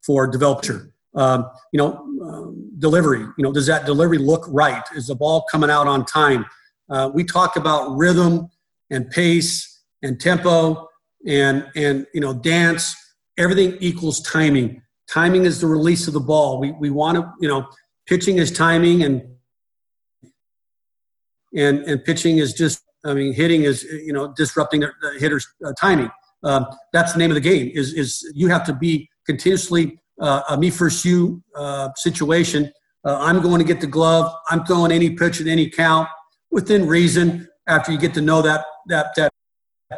for developer. Um, you know, um, delivery. You know, does that delivery look right? Is the ball coming out on time? Uh, we talk about rhythm and pace and tempo and and you know dance. Everything equals timing. Timing is the release of the ball. We we want to you know pitching is timing and and and pitching is just I mean, hitting is you know disrupting the hitter's uh, timing. Um, that's the name of the game. Is is you have to be continuously uh, a me first you uh, situation. Uh, I'm going to get the glove. I'm throwing any pitch at any count within reason. After you get to know that that that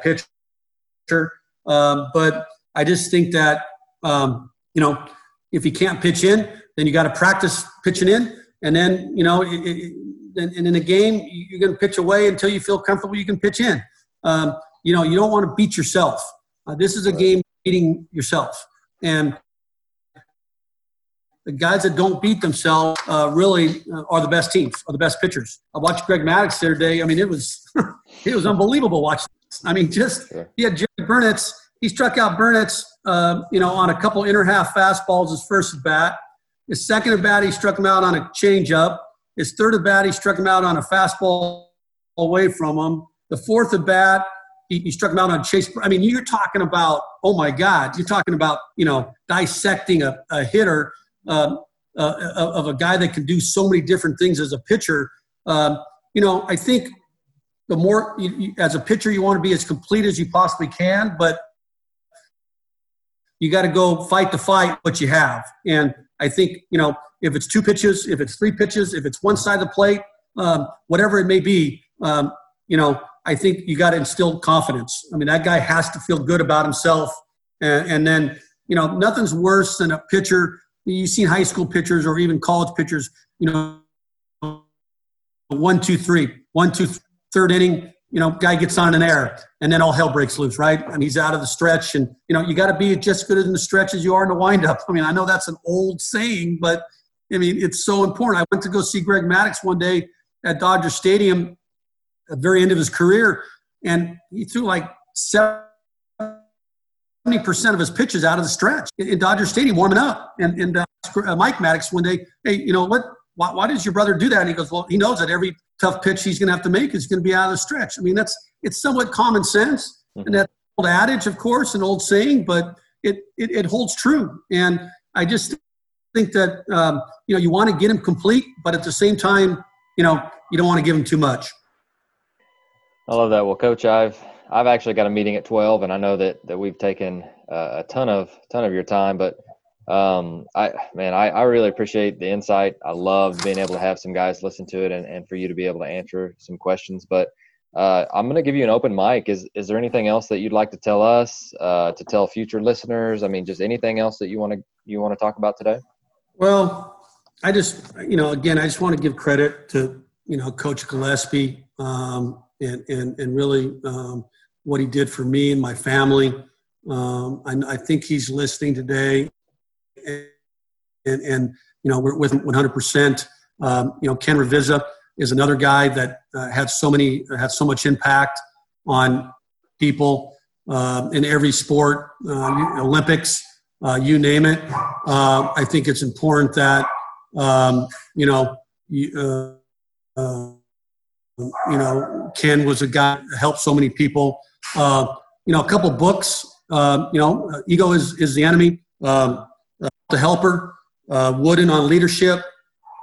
pitcher, um, but I just think that um, you know if you can't pitch in, then you got to practice pitching in, and then you know it, it, and, in a game, you're going to pitch away until you feel comfortable you can pitch in. Um, you know, you don't want to beat yourself. Uh, this is a game beating yourself. And the guys that don't beat themselves uh, really uh, are the best teams, are the best pitchers. I watched Greg Maddux the other day. I mean, it was it was unbelievable watching. This. I mean, just he had Jerry Burnitz. He struck out Burnitz, uh, you know, on a couple inner half fastballs his first at bat. His second at bat, he struck him out on a changeup. His third at bat, he struck him out on a fastball away from him. The fourth at bat, he, he struck him out on chase. I mean, you're talking about, oh my God, you're talking about, you know, dissecting a, a hitter um, uh, of a guy that can do so many different things as a pitcher. Um, you know, I think the more, you, you, as a pitcher, you want to be as complete as you possibly can, but you got to go fight the fight what you have. And I think, you know, if it's two pitches, if it's three pitches, if it's one side of the plate, um, whatever it may be, um, you know, I think you got to instill confidence. I mean, that guy has to feel good about himself. And, and then, you know, nothing's worse than a pitcher. You've seen high school pitchers or even college pitchers, you know, one, two, three, one, two, third inning, you know, guy gets on an air, and then all hell breaks loose, right? And he's out of the stretch, and you know, you got to be just as good in the stretch as you are in the windup. I mean, I know that's an old saying, but I mean, it's so important. I went to go see Greg Maddux one day at Dodger Stadium the very end of his career, and he threw like 70% of his pitches out of the stretch in Dodger Stadium warming up. And, and uh, Mike Maddux one day, hey, you know what? Why, why does your brother do that? And he goes, well, he knows that every tough pitch he's going to have to make is going to be out of the stretch. I mean, that's it's somewhat common sense, mm-hmm. and that old adage, of course, an old saying, but it, it, it holds true. And I just think that um, you know you want to get him complete, but at the same time, you know you don't want to give him too much. I love that. Well, Coach, I've I've actually got a meeting at twelve, and I know that that we've taken uh, a ton of ton of your time, but um, I man, I, I really appreciate the insight. I love being able to have some guys listen to it and, and for you to be able to answer some questions. But uh, I'm going to give you an open mic. Is is there anything else that you'd like to tell us, uh, to tell future listeners? I mean, just anything else that you want to you want to talk about today? Well, I just you know again, I just want to give credit to you know Coach Gillespie um, and and and really um, what he did for me and my family. Um, I, I think he's listening today and, and you know we're with 100%. Um, you know Ken Ravizza is another guy that uh, had so many had so much impact on people uh, in every sport, uh, Olympics, uh, you name it. Uh, I think it's important that um, you know you, uh, you know Ken was a guy helped so many people. you know, a couple books. you know, ego is is the enemy. Um, the helper, uh, Wooden on leadership,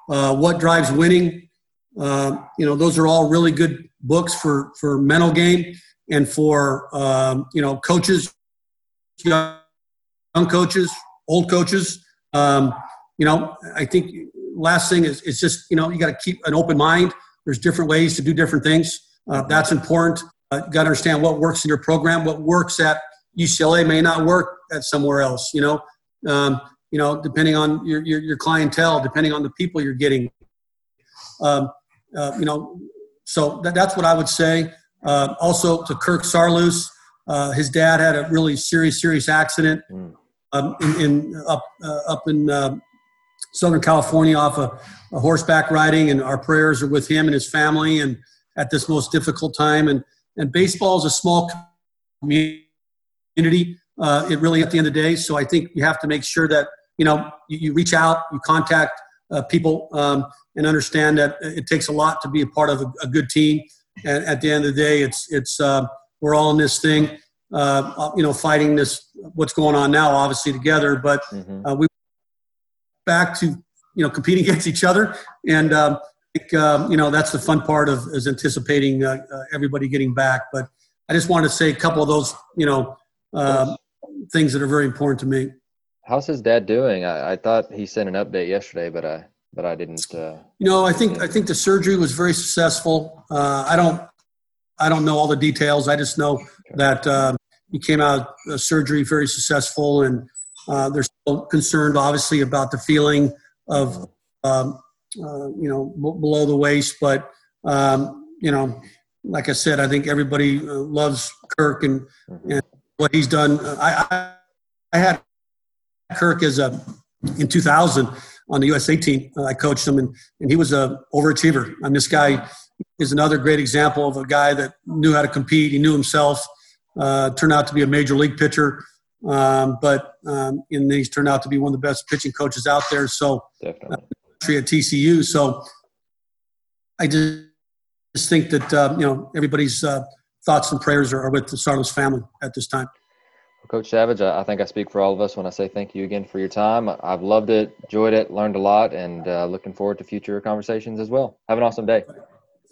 uh, what drives winning. Uh, you know, those are all really good books for for mental game and for um, you know coaches, young coaches, old coaches. Um, you know, I think last thing is is just you know you got to keep an open mind. There's different ways to do different things. Uh, that's important. Uh, you got to understand what works in your program. What works at UCLA may not work at somewhere else. You know, um, you know, depending on your, your, your clientele, depending on the people you're getting. Um, uh, you know, so that, that's what I would say. Uh, also to Kirk Saarloos, uh, his dad had a really serious, serious accident mm. um, in, in, up uh, up in um, Southern California off a, a, horseback riding, and our prayers are with him and his family, and at this most difficult time. And and baseball is a small community. Uh, it really, at the end of the day, so I think you have to make sure that you know, you, you reach out, you contact uh, people, um, and understand that it takes a lot to be a part of a, a good team. And at the end of the day, it's it's uh, we're all in this thing, uh, you know, fighting this what's going on now, obviously together. But mm-hmm. Uh, we back to you know competing against each other, and um, I think um, you know that's the fun part of is anticipating uh, everybody getting back. But I just wanted to say a couple of those you know um, things that are very important to me. How's his dad doing? I, I thought he sent an update yesterday, but I but I didn't. Uh, you know, I think I think the surgery was very successful. Uh, I don't I don't know all the details. I just know okay. that uh, he came out of surgery very successful, and uh, they're still concerned, obviously, about the feeling of um, uh, you know b- below the waist. But um, you know, like I said, I think everybody uh, loves Kirk and, mm-hmm. and what he's done. I, I I had Kirk as a in 2000 on the USA team. Uh, I coached him, and, and he was a overachiever. And this guy is another great example of a guy that knew how to compete. He knew himself. Uh, turned out to be a major league pitcher, um, but um, and he's turned out to be one of the best pitching coaches out there. So, definitely uh, at TCU. So, I just, just think that uh, you know everybody's uh, thoughts and prayers are, with the Saarloos family at this time. Coach Savage, I think I speak for all of us when I say thank you again for your time. I've loved it, enjoyed it, learned a lot, and uh, looking forward to future conversations as well. Have an awesome day.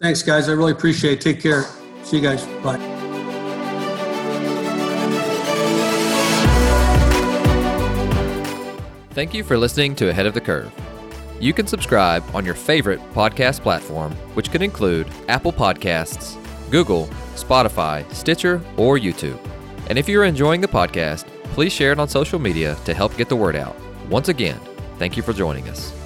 Thanks, guys. I really appreciate it. Take care. See you guys. Bye. Thank you for listening to Ahead of the Curve. You can subscribe on your favorite podcast platform, which could include Apple Podcasts, Google, Spotify, Stitcher, or YouTube. And if you're enjoying the podcast, please share it on social media to help get the word out. Once again, thank you for joining us.